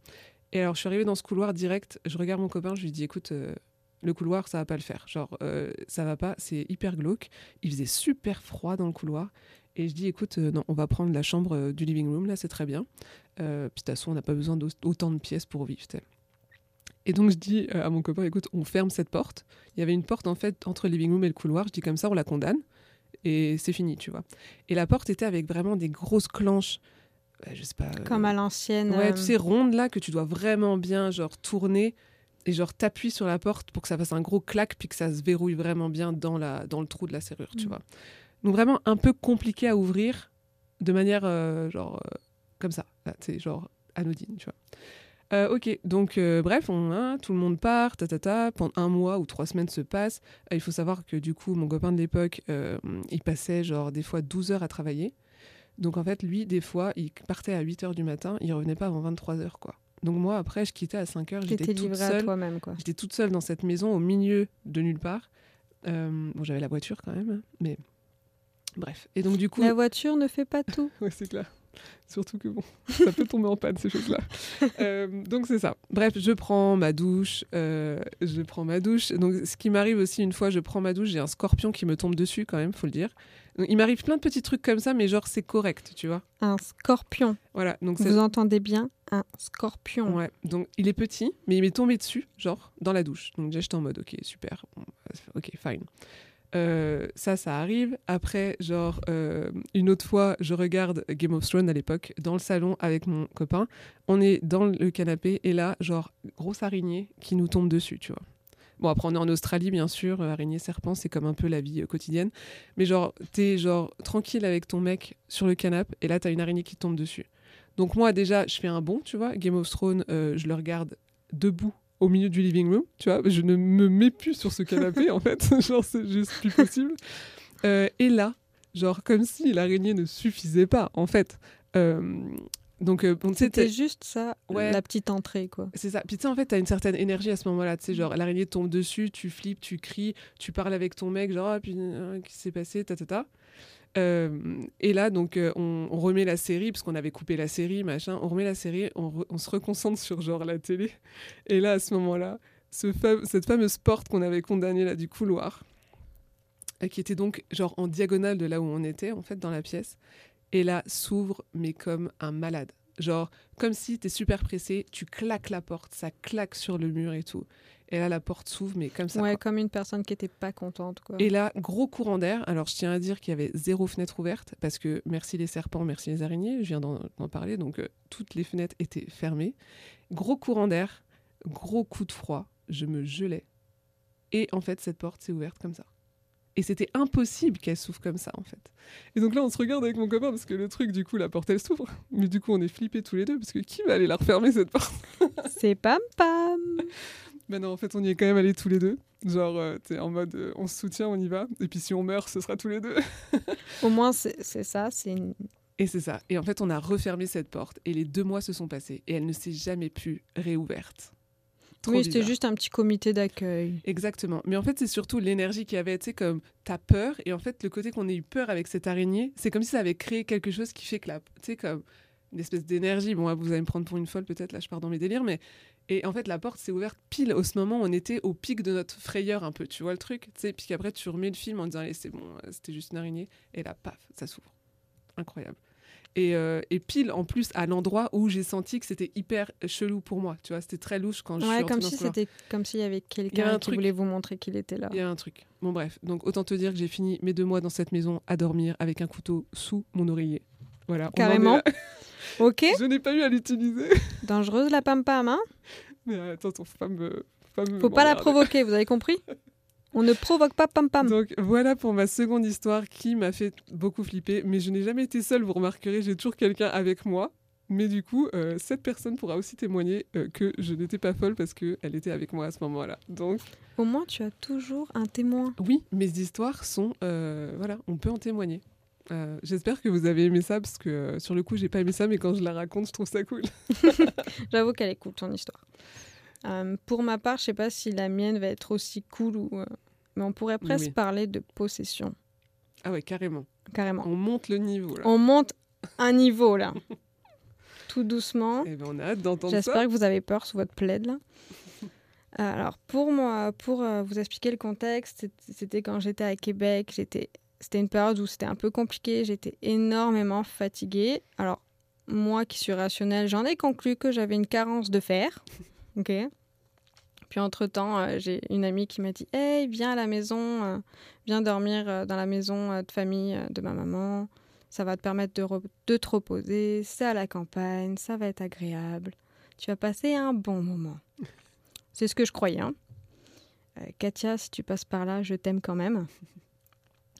Et alors je suis arrivée dans ce couloir direct, je regarde mon copain, je lui dis écoute, euh, le couloir ça va pas le faire, genre ça va pas, c'est hyper glauque. Il faisait super froid dans le couloir. Et je dis, écoute, non, on va prendre la chambre du living room, là, c'est très bien. Euh, puis de toute façon, on n'a pas besoin d'autant de pièces pour vivre. sais. Et donc je dis euh, à mon copain, écoute, on ferme cette porte. Il y avait une porte en fait entre le living room et le couloir. Je dis comme ça, on la condamne et c'est fini, tu vois. Et la porte était avec vraiment des grosses clenches, euh, je sais pas. euh, Comme à l'ancienne. Ouais, tu sais, rondes là que tu dois vraiment bien genre tourner et genre t'appuies sur la porte pour que ça fasse un gros clac puis que ça se verrouille vraiment bien dans la dans le trou de la serrure, tu Mm. vois. Donc vraiment un peu compliqué à ouvrir de manière euh, genre euh, comme ça, là, sais, genre anodine, tu vois. Euh, ok, donc euh, bref, on, hein, tout le monde part, ta, ta, ta, pendant un mois ou trois semaines se passent. Euh, il faut savoir que du coup, mon copain de l'époque, il passait genre des fois 12 heures à travailler. Donc en fait, lui, des fois, il partait à 8 heures du matin, il revenait pas avant 23 heures, quoi. Donc moi, après, je quittais à 5 heures, j'étais toute seule. toi-même, quoi. J'étais toute seule dans cette maison au milieu de nulle part. Bon, j'avais la voiture quand même, mais bref. Et donc du coup, La voiture ne fait pas tout. *laughs* Ouais, c'est clair. Surtout que bon, *laughs* ça peut tomber en panne ces choses-là. *laughs* Euh, donc c'est ça. Bref, je prends ma douche, euh, je prends ma douche. Donc ce qui m'arrive aussi une fois, je prends ma douche, j'ai un scorpion qui me tombe dessus quand même, faut le dire. Donc, il m'arrive plein de petits trucs comme ça, mais genre c'est correct, tu vois. Un scorpion. Voilà. Donc Vous entendez bien Un scorpion. Ouais, donc il est petit, mais il m'est tombé dessus, genre dans la douche. Donc déjà j'étais en mode ok super, euh, ok fine. Euh, ça, ça arrive. Après, genre euh, une autre fois, je regarde Game of Thrones à l'époque dans le salon avec mon copain. On est dans le canapé et là, genre grosse araignée qui nous tombe dessus, tu vois. Bon après on est en Australie bien sûr, euh, araignée serpent c'est comme un peu la vie quotidienne, mais genre t'es genre tranquille avec ton mec sur le canapé et là t'as une araignée qui tombe dessus. Donc moi déjà je fais un bond, tu vois, Game of Thrones, je le regarde debout au milieu du living room, tu vois, je ne me mets plus sur ce canapé en fait, *laughs* genre c'est juste plus possible. Euh, et là, genre comme si l'araignée ne suffisait pas en fait. Euh, donc euh, bon, C'était juste ça, Ouais. la petite entrée, quoi. c'est ça. Puis tu sais, en fait, t'as une certaine énergie à ce moment-là. Tu sais, genre, l'araignée tombe dessus, tu flippes, tu cries, tu parles avec ton mec, genre, ah, puis, qu'est-ce qui s'est passé, ta, ta, ta. Euh, et là, donc, euh, on, remet la série, parce qu'on avait coupé la série, machin. On remet la série, on, se reconcentre sur, genre, la télé. Et là, à ce moment-là, cette fameuse porte qu'on avait condamnée, là, du couloir, euh, qui était donc, genre, en diagonale de là où on était, en fait, dans la pièce, et là, s'ouvre, mais comme un malade. Genre, comme si t'es super pressé, tu claques la porte, ça claque sur le mur et tout. Et là, la porte s'ouvre, mais comme ça. ouais, quoi. comme une personne qui était pas contente, quoi. Et là, gros courant d'air. Alors, je tiens à dire qu'il y avait zéro fenêtre ouverte, parce que merci les serpents, merci les araignées, je viens d'en d'en parler, donc euh, toutes les fenêtres étaient fermées. Gros courant d'air, gros coup de froid, je me gelais. Et en fait, cette porte s'est ouverte comme ça. Et c'était impossible qu'elle s'ouvre comme ça, en fait. Et donc là, on se regarde avec mon copain, parce que le truc, du coup, la porte, elle s'ouvre. Mais du coup, on est flippés tous les deux, parce que qui va aller la refermer, cette porte? C'est pam pam *laughs* Ben non, en fait, on y est quand même allés tous les deux. Genre, euh, tu sais, en mode, euh, on se soutient, on y va. Et puis si on meurt, ce sera tous les deux. *laughs* Au moins, c'est c'est ça, c'est une... Et c'est ça. Et en fait, on a refermé cette porte et les deux mois se sont passés et elle ne s'est jamais plus réouverte. Trop oui, c'était juste un petit comité d'accueil. Exactement. Mais en fait, c'est surtout l'énergie qu'il y avait, tu sais, comme t'as peur. Et en fait, le côté qu'on ait eu peur avec cette araignée, c'est comme si ça avait créé quelque chose qui fait que la. Tu sais, comme une espèce d'énergie. Bon, là, vous allez me prendre pour une folle, peut-être, là, je pars dans mes délires, mais. Et en fait, la porte s'est ouverte pile au ce moment où on était au pic de notre frayeur, un peu. Tu vois le truc Tu sais, puis qu'après, tu remets le film en disant, allez, c'est bon, euh, c'était juste une araignée. Et là, paf, ça s'ouvre. Incroyable. Et, euh, et pile, en plus, à l'endroit où j'ai senti que c'était hyper chelou pour moi. Tu vois, c'était très louche quand je suis Ouais, entrée comme si c'était comme s'il y avait un quelqu'un qui truc. voulait vous montrer qu'il était là. Il y a un truc. Bon, bref. Donc, autant te dire que j'ai fini mes deux mois dans cette maison à dormir avec un couteau sous mon oreiller. Voilà. Carrément. *laughs* Ok, *laughs* Je n'ai pas eu à l'utiliser. *laughs* dangereuse la pam pam, hein? Mais euh, attends, faut pas me. Faut pas, me Faut pas la provoquer, vous avez compris? On ne provoque pas pam pam. Donc voilà pour ma seconde histoire qui m'a fait beaucoup flipper. Mais je n'ai jamais été seule, vous remarquerez, j'ai toujours quelqu'un avec moi. Mais du coup, euh, cette personne pourra aussi témoigner euh, que je n'étais pas folle parce qu'elle était avec moi à ce moment-là. Donc Au moins, tu as toujours un témoin. oui, mes histoires sont... euh, voilà, on peut en témoigner. Euh, J'espère que vous avez aimé ça parce que euh, sur le coup, j'ai pas aimé ça, mais quand je la raconte, je trouve ça cool. *laughs* *laughs* J'avoue qu'elle est cool, ton histoire. Euh, pour ma part, je sais pas si la mienne va être aussi cool ou. Mais on pourrait presque Oui. parler de possession, Ah ouais, carrément. carrément. On monte le niveau là. On monte un niveau là. *laughs* Tout doucement. Eh ben, on a hâte d'entendre J'espère ça. que vous avez peur sous votre plaid là. *laughs* Alors pour moi, pour euh, vous expliquer le contexte, c'était quand j'étais à Québec. J'étais, c'était une période où c'était un peu compliqué. J'étais énormément fatiguée. Alors moi qui suis rationnelle, j'en ai conclu que j'avais une carence de fer. Ok? Puis entre temps, j'ai une amie qui m'a dit Hey, viens à la maison, euh, viens dormir euh, dans la maison euh, de famille euh, de ma maman. Ça va te permettre de, te reposer. C'est à la campagne, ça va être agréable. Tu vas passer un bon moment. C'est ce que je croyais. hein. Euh, Katia, si tu passes par là, je t'aime quand même. *laughs*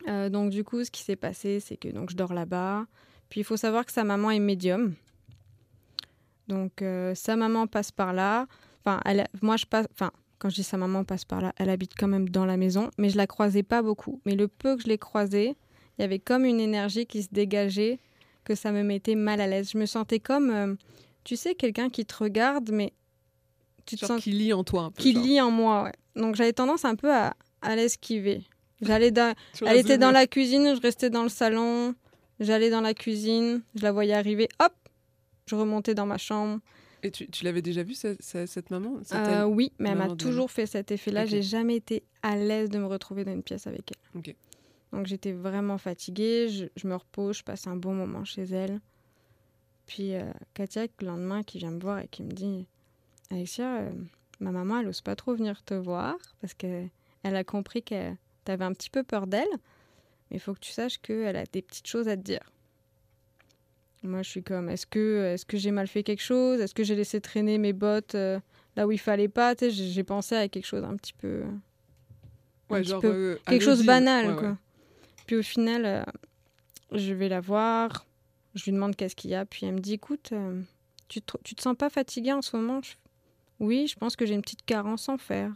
Euh, donc du coup, ce qui s'est passé, c'est que donc je dors là-bas. Puis il faut savoir que sa maman est médium. Donc euh, sa maman passe par là. Enfin, elle, moi je passe. Enfin, quand je dis sa maman passe par là, elle habite quand même dans la maison, mais je la croisais pas beaucoup. Mais le peu que je l'ai croisée, il y avait comme une énergie qui se dégageait que ça me mettait mal à l'aise. Je me sentais comme, euh, tu sais, quelqu'un qui te regarde, mais tu te sens qui lit en toi un peu. qui genre. lit en moi. Ouais. Donc j'avais tendance un peu à, à l'esquiver. J'allais dans, Tu elle était dans la cuisine, je restais dans le salon. J'allais dans la cuisine, je la voyais arriver, hop, je remontais dans ma chambre. Et tu, tu l'avais déjà vu, cette, maman Euh, oui, mais elle m'a toujours fait cet effet-là. Ok. J'ai jamais été à l'aise de me retrouver dans une pièce avec elle. Donc j'étais vraiment fatiguée, je, je me repose, je passe un bon moment chez elle. Puis euh, Katia, le lendemain, qui vient me voir et qui me dit Alexia, euh, ma maman, elle ose pas trop venir te voir parce qu'elle a compris que tu avais un petit peu peur d'elle. Mais il faut que tu saches qu'elle a des petites choses à te dire. Moi, je suis comme Est-ce que, est que j'ai mal fait quelque chose? Est-ce que j'ai laissé traîner mes bottes euh, là où il fallait pas? J'ai pensé à quelque chose un petit peu Ouais, petit genre, peu- euh, quelque chose banal, Ouais, ouais. quoi. Puis au final, euh, je vais la voir, je lui demande qu'est-ce qu'il y a, puis elle me dit, écoute, tu, te, tu te sens pas fatiguée en ce moment? Je- Oui, je pense que j'ai une petite carence en fer.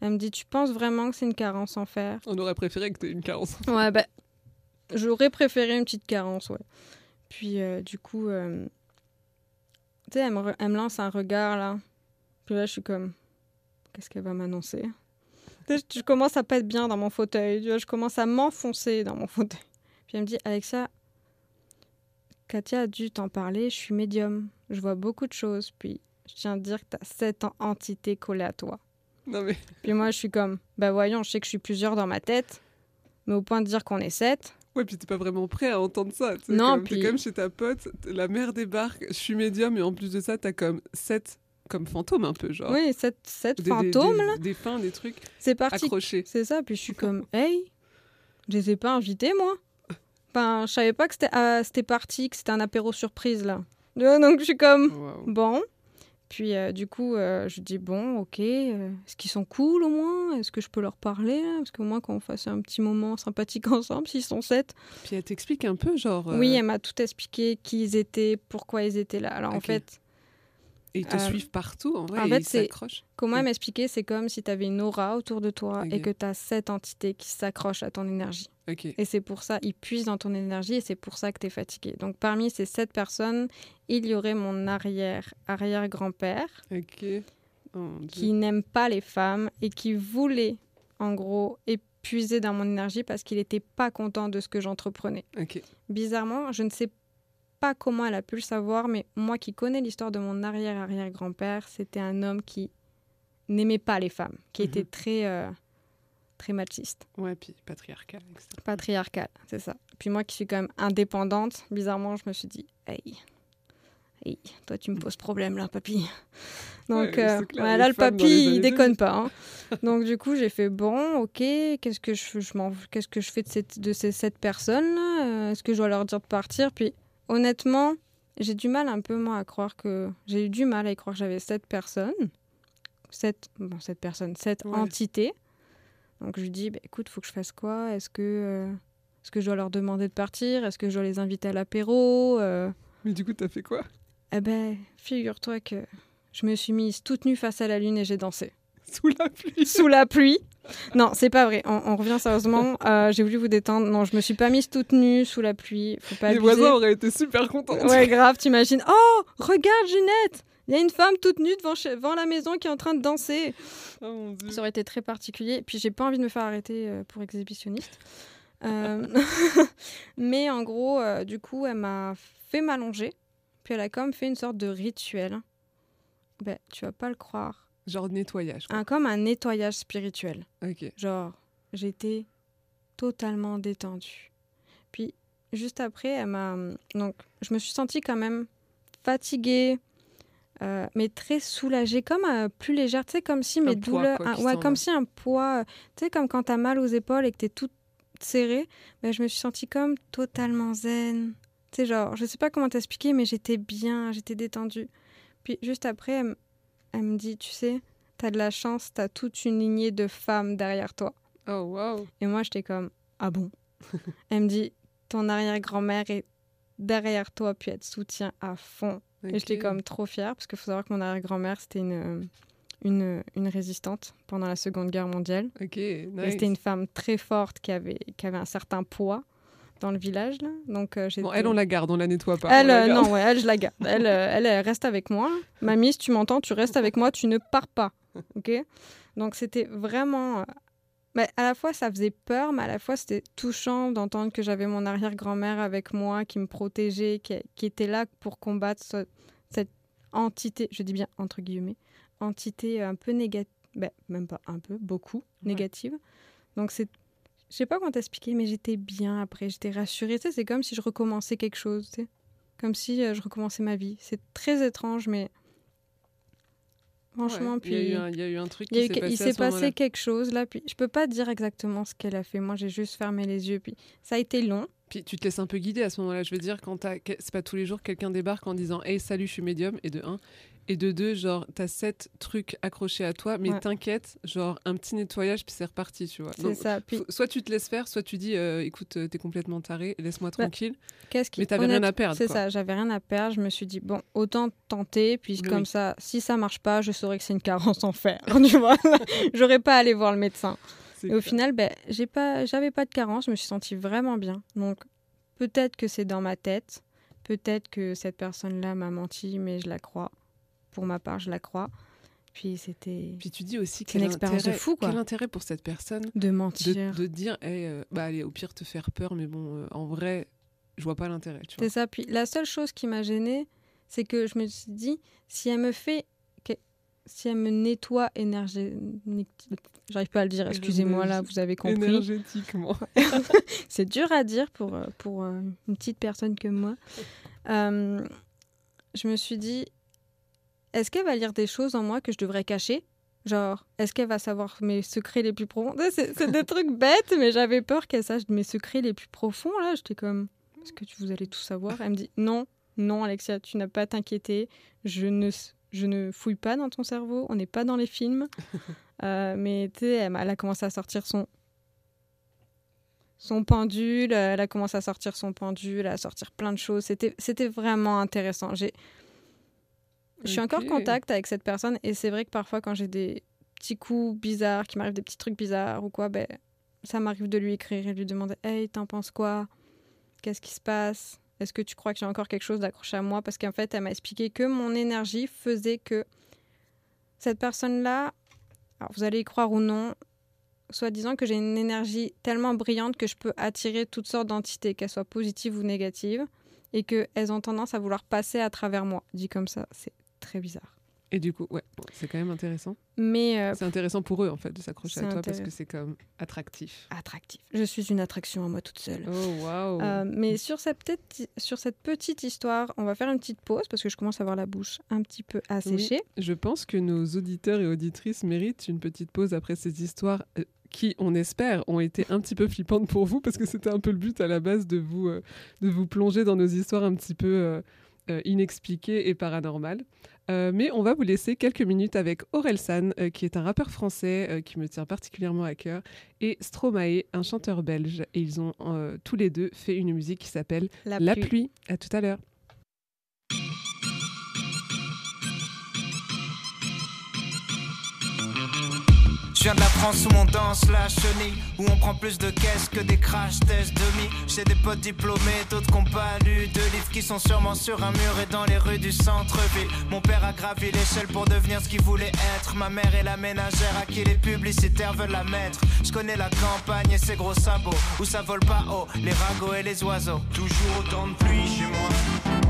Elle me dit, tu penses vraiment que c'est une carence en fer? On aurait préféré que tu aies une carence. Ouais, bah, j'aurais préféré une petite carence, ouais. Puis euh, du coup, euh, tu sais, elle, me re- elle me lance un regard là. Puis là, je suis comme, qu'est-ce qu'elle va m'annoncer? Tu sais, je, je commence à pas être bien dans mon fauteuil. Tu vois, je commence à m'enfoncer dans mon *laughs* fauteuil. Puis elle me dit, Alexa, Katia a dû t'en parler, je suis médium. Je vois beaucoup de choses. Puis je tiens à dire que tu as sept en- entités collées à toi. Non, mais Puis moi, je suis comme, bah voyons, je sais que je suis plusieurs dans ma tête, mais au point de dire qu'on est sept, ouais, puis t'es pas vraiment prêt à entendre ça. Non, comme- T'es puis- comme chez ta pote, la mère débarque, je suis médium, et en plus de ça, t'as comme sept comme fantômes un peu, genre. oui, sept, sept Des- des- fantômes, des, là, Des fins, des trucs c'est parti. accrochés. C'est ça, puis je suis comme, *laughs* hey, je les ai pas invités, moi. Enfin, je savais pas que c'était c'était parti, que c'était un apéro surprise, là. Euh, Donc je suis comme, bon. Puis euh, du coup, euh, je dis, bon, ok, euh, est-ce qu'ils sont cool au moins? Est-ce que je peux leur parler Parce qu'au moins qu'on fasse un petit moment sympathique *laughs* ensemble, s'ils sont sept. Puis elle t'explique un peu, genre. Oui, elle m'a tout expliqué, qui ils étaient, pourquoi ils étaient là. Alors en fait, Et ils te suivent partout, en vrai. en fait, c'est- s'accrochent. Comment Oui. m'expliquer C'est comme si tu avais une aura autour de toi et que tu as cette entité qui s'accroche à ton énergie. Et c'est pour ça, ils puisent dans ton énergie et c'est pour ça que tu es fatigué. Donc parmi ces sept personnes, il y aurait mon arrière, arrière-grand-père. Ok. Oh qui n'aime pas les femmes et qui voulait, en gros, épuiser dans mon énergie parce qu'il n'était pas content de ce que j'entreprenais. Bizarrement, je ne sais pas comment elle a pu le savoir, mais moi qui connais l'histoire de mon arrière-arrière-grand-père, c'était un homme qui n'aimait pas les femmes, qui Mhm. était très, euh, très machiste, Ouais, puis patriarcal, etc. patriarcal, c'est ça. Puis moi qui suis quand même indépendante, bizarrement, je me suis dit, hey, hey, toi tu me poses problème là, papy. *laughs* Donc Ouais, euh, clair, ouais, là, le papy, il déconne pas. hein. *laughs* Donc du coup, j'ai fait, bon, ok, qu'est-ce que je, je qu'est-ce que je fais de, cette, de ces sept personnes Euh, Est-ce que je dois leur dire de partir? Puis honnêtement, j'ai du mal un peu moi à croire que j'ai eu du mal à y croire que j'avais sept personnes, sept, bon, sept personnes, sept Ouais. entités. Donc je lui dis, bah, écoute, faut que je fasse quoi? Est-ce que, euh, est-ce que je dois leur demander de partir? Est-ce que je dois les inviter à l'apéro? Euh, Mais du coup, t'as fait quoi? Eh ben, figure-toi que je me suis mise toute nue face à la lune et j'ai dansé *laughs* Sous la pluie. sous la pluie. Non, c'est pas vrai. On, on revient sérieusement. Euh, j'ai voulu vous détendre. Non, je me suis pas mise toute nue sous la pluie. Faut pas Les abuser. voisins auraient été super contents. Ouais, grave, t'imagines. Oh, regarde, Ginette Il y a une femme toute nue devant, chez- devant la maison qui est en train de danser. Oh mon dieu. Ça aurait été très particulier. Puis j'ai pas envie de me faire arrêter euh, pour exhibitionniste. Euh, *laughs* Mais en gros, euh, du coup, elle m'a fait m'allonger. Puis elle a comme fait une sorte de rituel. Ben, tu vas pas le croire. Genre nettoyage. quoi. Un, comme un nettoyage spirituel. Ok. Genre, j'étais totalement détendue. Puis, juste après, elle m'a. Donc, je me suis sentie quand même fatiguée, euh, mais très soulagée, comme euh, plus légère. Tu sais, comme si mes douleurs. quoi, un- qui ouais, comme si un poids. euh, Tu sais, comme quand t'as mal aux épaules et que t'es toute serrée. Ben, je me suis sentie comme totalement zen. Tu sais, genre, je sais pas comment t'expliquer, mais j'étais bien, j'étais détendue. Puis, juste après, elle, elle me dit, tu sais, t'as de la chance, t'as toute une lignée de femmes derrière toi. Oh wow. Et moi, j'étais comme, ah bon? *laughs* Elle me dit, ton arrière-grand-mère est derrière toi, puis elle te soutient à fond. Et j'étais comme trop fière, parce qu'il faut savoir que mon arrière-grand-mère, c'était une, euh, une, une résistante pendant la Seconde Guerre mondiale. Ok, Et nice. c'était une femme très forte qui avait, qui avait un certain poids dans le village. Là. Donc, euh, Bon, elle, on la garde, on la nettoie pas. elle, euh, non, ouais, elle, je la garde. *laughs* Elle, euh, elle, elle reste avec moi. Mamie, si tu m'entends, tu restes avec moi, tu ne pars pas. Ok Donc, c'était vraiment. Mais à la fois, ça faisait peur, mais à la fois, c'était touchant d'entendre que j'avais mon arrière-grand-mère avec moi, qui me protégeait, qui, qui était là pour combattre ce- cette entité, je dis bien entre guillemets, entité un peu négative, même pas un peu, beaucoup Ouais. négative. Donc, c'est. Je sais pas comment t'expliquer, mais j'étais bien après, j'étais rassurée. Tu sais, c'est comme si je recommençais quelque chose, tu sais. Comme si euh, je recommençais ma vie. C'est très étrange, mais. Franchement, Ouais, puis. Il y, a eu un- il y a eu un truc il y a qui eu s'est passé. quelque chose là, puis je peux pas dire exactement ce qu'elle a fait. Moi, j'ai juste fermé les yeux, puis ça a été long. Puis tu te laisses un peu guider à ce moment-là. Je veux dire, quand c'est pas tous les jours que quelqu'un débarque en disant Hey, salut, je suis médium, et de un. Et de deux, genre, t'as sept trucs accrochés à toi, mais Ouais. t'inquiète, genre, un petit nettoyage, puis c'est reparti, tu vois. C'est Donc, ça. Puis soit tu te laisses faire, soit tu dis euh, Écoute, euh, t'es complètement taré, laisse-moi Bah, tranquille. qu'est-ce qui. mais t'avais rien à perdre. C'est ça, j'avais rien à perdre. Je me suis dit, bon, autant tenter. Puis Oui, comme ça, si ça marche pas, je saurais que c'est une carence en fer. *laughs* tu vois *laughs* J'aurais pas à aller voir le médecin. Et au final, ben, j'ai pas, j'avais pas de carence. Je me suis sentie vraiment bien. Donc, peut-être que c'est dans ma tête. Peut-être que cette personne-là m'a menti, mais je la crois. Pour ma part, je la crois. Puis c'était Puis tu dis aussi C'est une quel expérience de intérêt- fou, quoi. Quel intérêt pour cette personne de de, mentir. de dire Hey, euh, bah allez, au pire te faire peur, mais bon, euh, en vrai, je vois pas l'intérêt. C'est ça. Puis la seule chose qui m'a gênée, c'est que je me suis dit, si elle me fait, que- si elle me nettoie énergétique, j'arrive pas à le dire, excusez-moi là, vous avez compris. Énergétiquement. *laughs* C'est dur à dire pour, euh, pour une petite personne comme moi. Euh, je me suis dit, est-ce qu'elle va lire des choses en moi que je devrais cacher? Genre, est-ce qu'elle va savoir mes secrets les plus profonds? C'est des *laughs* trucs bêtes, mais j'avais peur qu'elle sache mes secrets les plus profonds. Là, j'étais comme, est-ce que tu- vous allez tout savoir? Elle me dit, non, non, Alexia, tu n'as pas à t'inquiéter. Je ne, je ne fouille pas dans ton cerveau. On n'est pas dans les films. *laughs* Euh, mais tu sais, elle, elle a commencé à sortir son son pendule, elle a commencé à sortir son pendule, à sortir plein de choses. C'était, c'était vraiment intéressant. J'ai... Je suis encore en contact avec cette personne et c'est vrai que parfois quand j'ai des petits coups bizarres, qui m'arrivent des petits trucs bizarres ou quoi, ben, ça m'arrive de lui écrire et de lui demander Hey, t'en penses quoi? Qu'est-ce qui se passe? Est-ce que tu crois que j'ai encore quelque chose d'accroché à moi? Parce qu'en fait, elle m'a expliqué que mon énergie faisait que cette personne-là, alors vous allez y croire ou non, soit disant que j'ai une énergie tellement brillante que je peux attirer toutes sortes d'entités, qu'elles soient positives ou négatives, et qu'elles ont tendance à vouloir passer à travers moi. Dit comme ça, c'est très bizarre. Et du coup, ouais, c'est quand même intéressant. Mais euh, C'est intéressant pour eux, en fait, de s'accrocher à toi parce que c'est comme attractif. attractif. Je suis une attraction à moi toute seule. Oh, waouh! Euh, mais sur cette, petite, sur cette petite histoire, on va faire une petite pause parce que je commence à avoir la bouche un petit peu asséchée. Je pense que nos auditeurs et auditrices méritent une petite pause après ces histoires euh, qui, on espère, ont été un petit peu flippantes pour vous parce que c'était un peu le but à la base de vous, euh, de vous plonger dans nos histoires un petit peu inexpliquées et paranormales. Euh, mais on va vous laisser quelques minutes avec Orelsan, euh, qui est un rappeur français euh, qui me tient particulièrement à cœur, et Stromae, un chanteur belge. Et ils ont tous les deux fait une musique qui s'appelle La, La pluie. pluie. À tout à l'heure. Viens de la France où on danse la chenille, où on prend plus de caisses que des crash tests demi. J'ai des potes diplômés, d'autres qui n'ont pas de livres qui sont sûrement sur un mur et dans les rues du centre-ville. Mon père a gravi l'échelle pour devenir ce qu'il voulait être. Ma mère est la ménagère à qui les publicitaires veulent la mettre. Je connais la campagne et ses gros sabots, où ça vole pas haut, les ragots et les oiseaux. Toujours autant de pluie chez moi.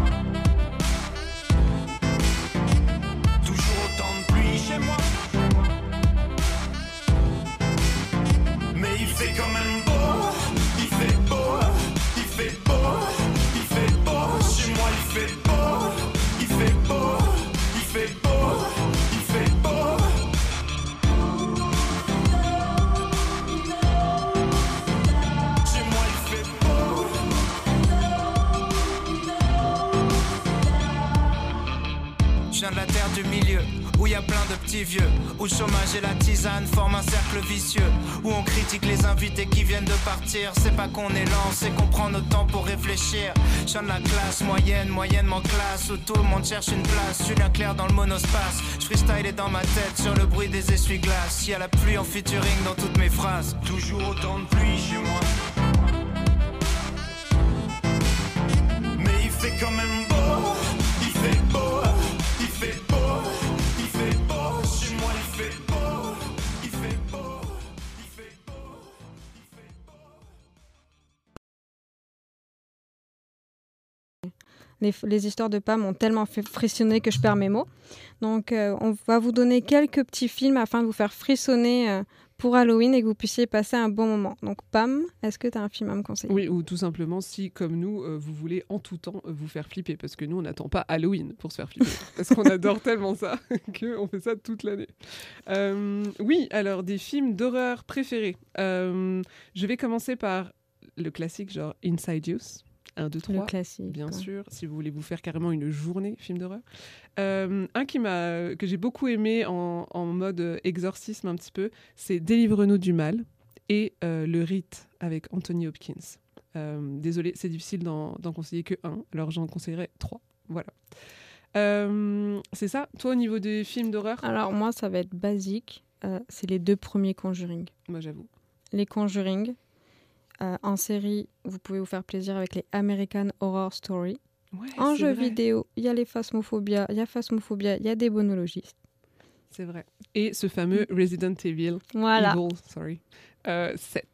Mais où il y a plein de petits vieux, où le chômage et la tisane forment un cercle vicieux, où on critique les invités qui viennent de partir. C'est pas qu'on est lent, c'est qu'on prend notre temps pour réfléchir. Je de la classe moyenne, moyennement classe, où tout le monde cherche une place. Julien Clerc dans le monospace, je freestyle est dans ma tête sur le bruit des essuie-glaces. Y a la pluie en featuring dans toutes mes phrases. Toujours autant de pluie chez moi. Mais il fait quand même beau, Les, les histoires de Pam m'ont tellement fait frissonner que je perds mes mots. Donc, euh, on va vous donner quelques petits films afin de vous faire frissonner euh, pour Halloween et que vous puissiez passer un bon moment. Donc, Pam, est-ce que tu as un film à me conseiller? Oui, ou tout simplement si, comme nous, euh, vous voulez en tout temps vous faire flipper, parce que nous, on n'attend pas Halloween pour se faire flipper, *laughs* parce qu'on adore tellement ça *laughs* qu'on fait ça toute l'année. Euh, oui, alors des films d'horreur préférés. Euh, je vais commencer par le classique genre Inside Use, 1, 2, 3. Le classique. Bien sûr, si vous voulez vous faire carrément une journée film d'horreur. Euh, un qui m'a, que j'ai beaucoup aimé en, en mode euh, exorcisme un petit peu, c'est Délivre-nous du mal et euh, Le Rite avec Anthony Hopkins. Euh, désolé, c'est difficile d'en conseiller que un, alors j'en conseillerais trois. Voilà. C'est ça Toi, au niveau des films d'horreur? Alors, moi, ça va être basique. C'est les deux premiers Conjuring. Moi, j'avoue. Les Conjuring. Euh, en série, vous pouvez vous faire plaisir avec les American Horror Story. Ouais, En jeu vrai, vidéo, il y a les Phasmophobia, il y a Phasmophobia, il y a des bonologistes. C'est vrai. Et ce fameux Resident Evil Voilà. Evil, sorry. Euh, 7.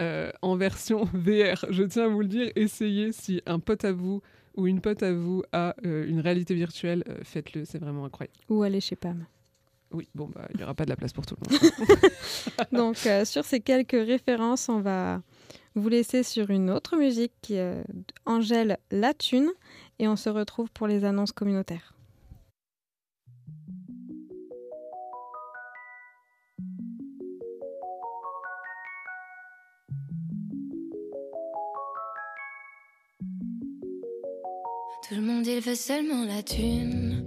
Euh, en version *laughs* VR. Je tiens à vous le dire, essayez si un pote à vous ou une pote à vous a euh, une réalité virtuelle, faites-le, c'est vraiment incroyable. Ou aller chez Pam. Oui, bon, bah, il n'y aura pas de la place pour tout le *laughs* monde. Donc, euh, sur ces quelques références, on va vous laisser sur une autre musique qui est Angèle Latune et on se retrouve pour les annonces communautaires. Tout le monde il veut seulement la thune.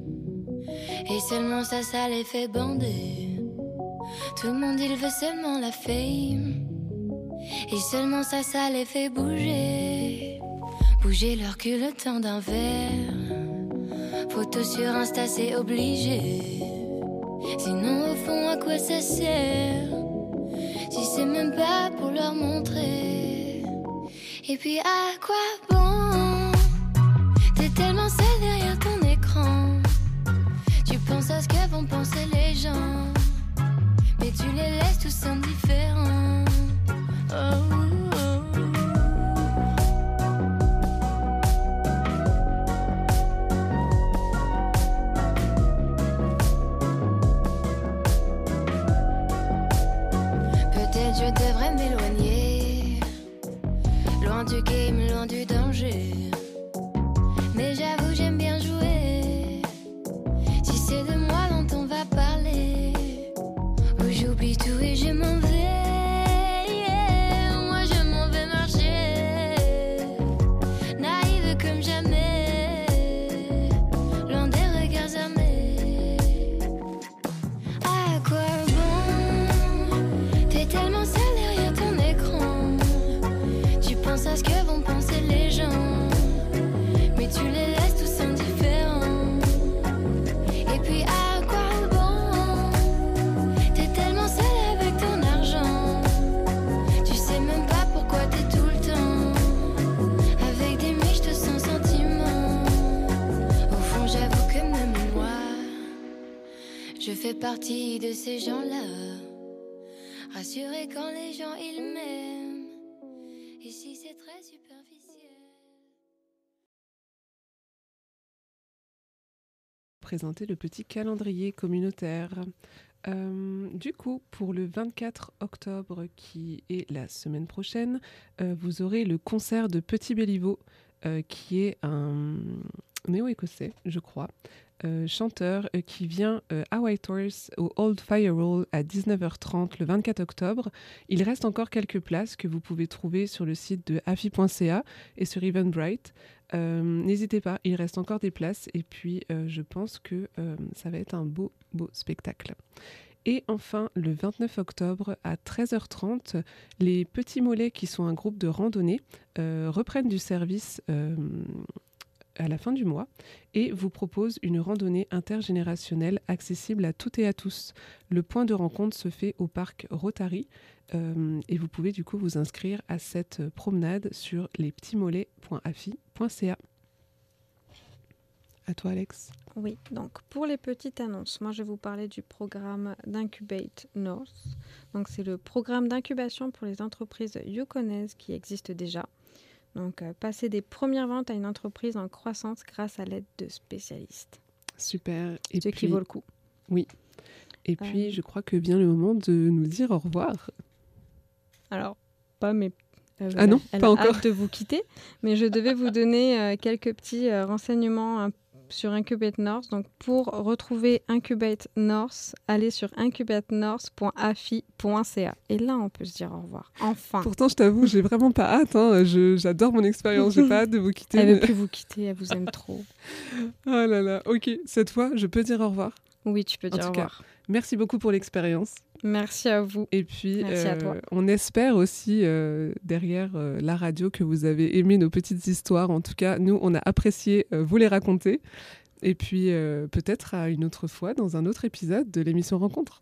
Et seulement ça, ça les fait bander. Tout le monde il veut seulement la fame. Et seulement ça, ça les fait bouger. Bouger leur cul le temps d'un verre. Photo sur Insta, c'est obligé. Sinon, au fond, à quoi ça sert? Si c'est même pas pour leur montrer. Et puis, à quoi bon? T'es tellement seul derrière ton écran. Tu penses à ce que vont penser les gens. Mais tu les laisses tous indifférents. Oh, très superficiel. présenter le petit calendrier communautaire. Euh, du coup, pour le 24 octobre, qui est la semaine prochaine, euh, vous aurez le concert de Petit Béliveau, euh, qui est un néo-écossais, je crois, euh, chanteur euh, qui vient euh, à Whitehorse au Old Firewall à 19h30 le 24 octobre. Il reste encore quelques places que vous pouvez trouver sur le site de afi.ca et sur Eventbrite. N'hésitez pas, il reste encore des places et puis je pense que ça va être un beau, spectacle. Et enfin, le 29 octobre à 13h30, les Petits Mollets, qui sont un groupe de randonnée, reprennent du service à la fin du mois et vous proposent une randonnée intergénérationnelle accessible à toutes et à tous. Le point de rencontre se fait au parc Rotary euh, et vous pouvez du coup vous inscrire à cette promenade sur lespetitsmollets.afi.ca. À toi Alex. Oui, donc pour les petites annonces, moi je vais vous parler du programme d'Incubate North. Donc c'est le programme d'incubation pour les entreprises yukonaises qui existe déjà. Donc euh, passer des premières ventes à une entreprise en croissance grâce à l'aide de spécialistes. Super. Et ce puis, qui vaut le coup. et puis Euh. je crois que vient le moment de nous dire au revoir. Alors, pas mes... euh, Ah non, elle pas a encore. hâte de vous quitter, mais je devais vous donner euh, quelques petits euh, renseignements hein, sur Incubate North. Donc, pour retrouver Incubate North, allez sur incubatenorth.afi.ca. Et là, on peut se dire au revoir. Enfin, Pourtant, je t'avoue, j'ai vraiment pas hâte. hein. Je- J'adore mon expérience. J'ai pas hâte de vous quitter. elle mais- veut plus vous quitter, elle vous aime trop. *laughs* Oh là là. Ok, cette fois, je peux dire au revoir. Oui, tu peux En dire tout au cas, revoir. Merci beaucoup pour l'expérience. Merci à vous. Et puis, Merci à toi. on espère aussi euh, derrière euh, la radio que vous avez aimé nos petites histoires. En tout cas, nous, on a apprécié euh, vous les raconter. Et puis, euh, peut-être à une autre fois dans un autre épisode de l'émission Rencontre.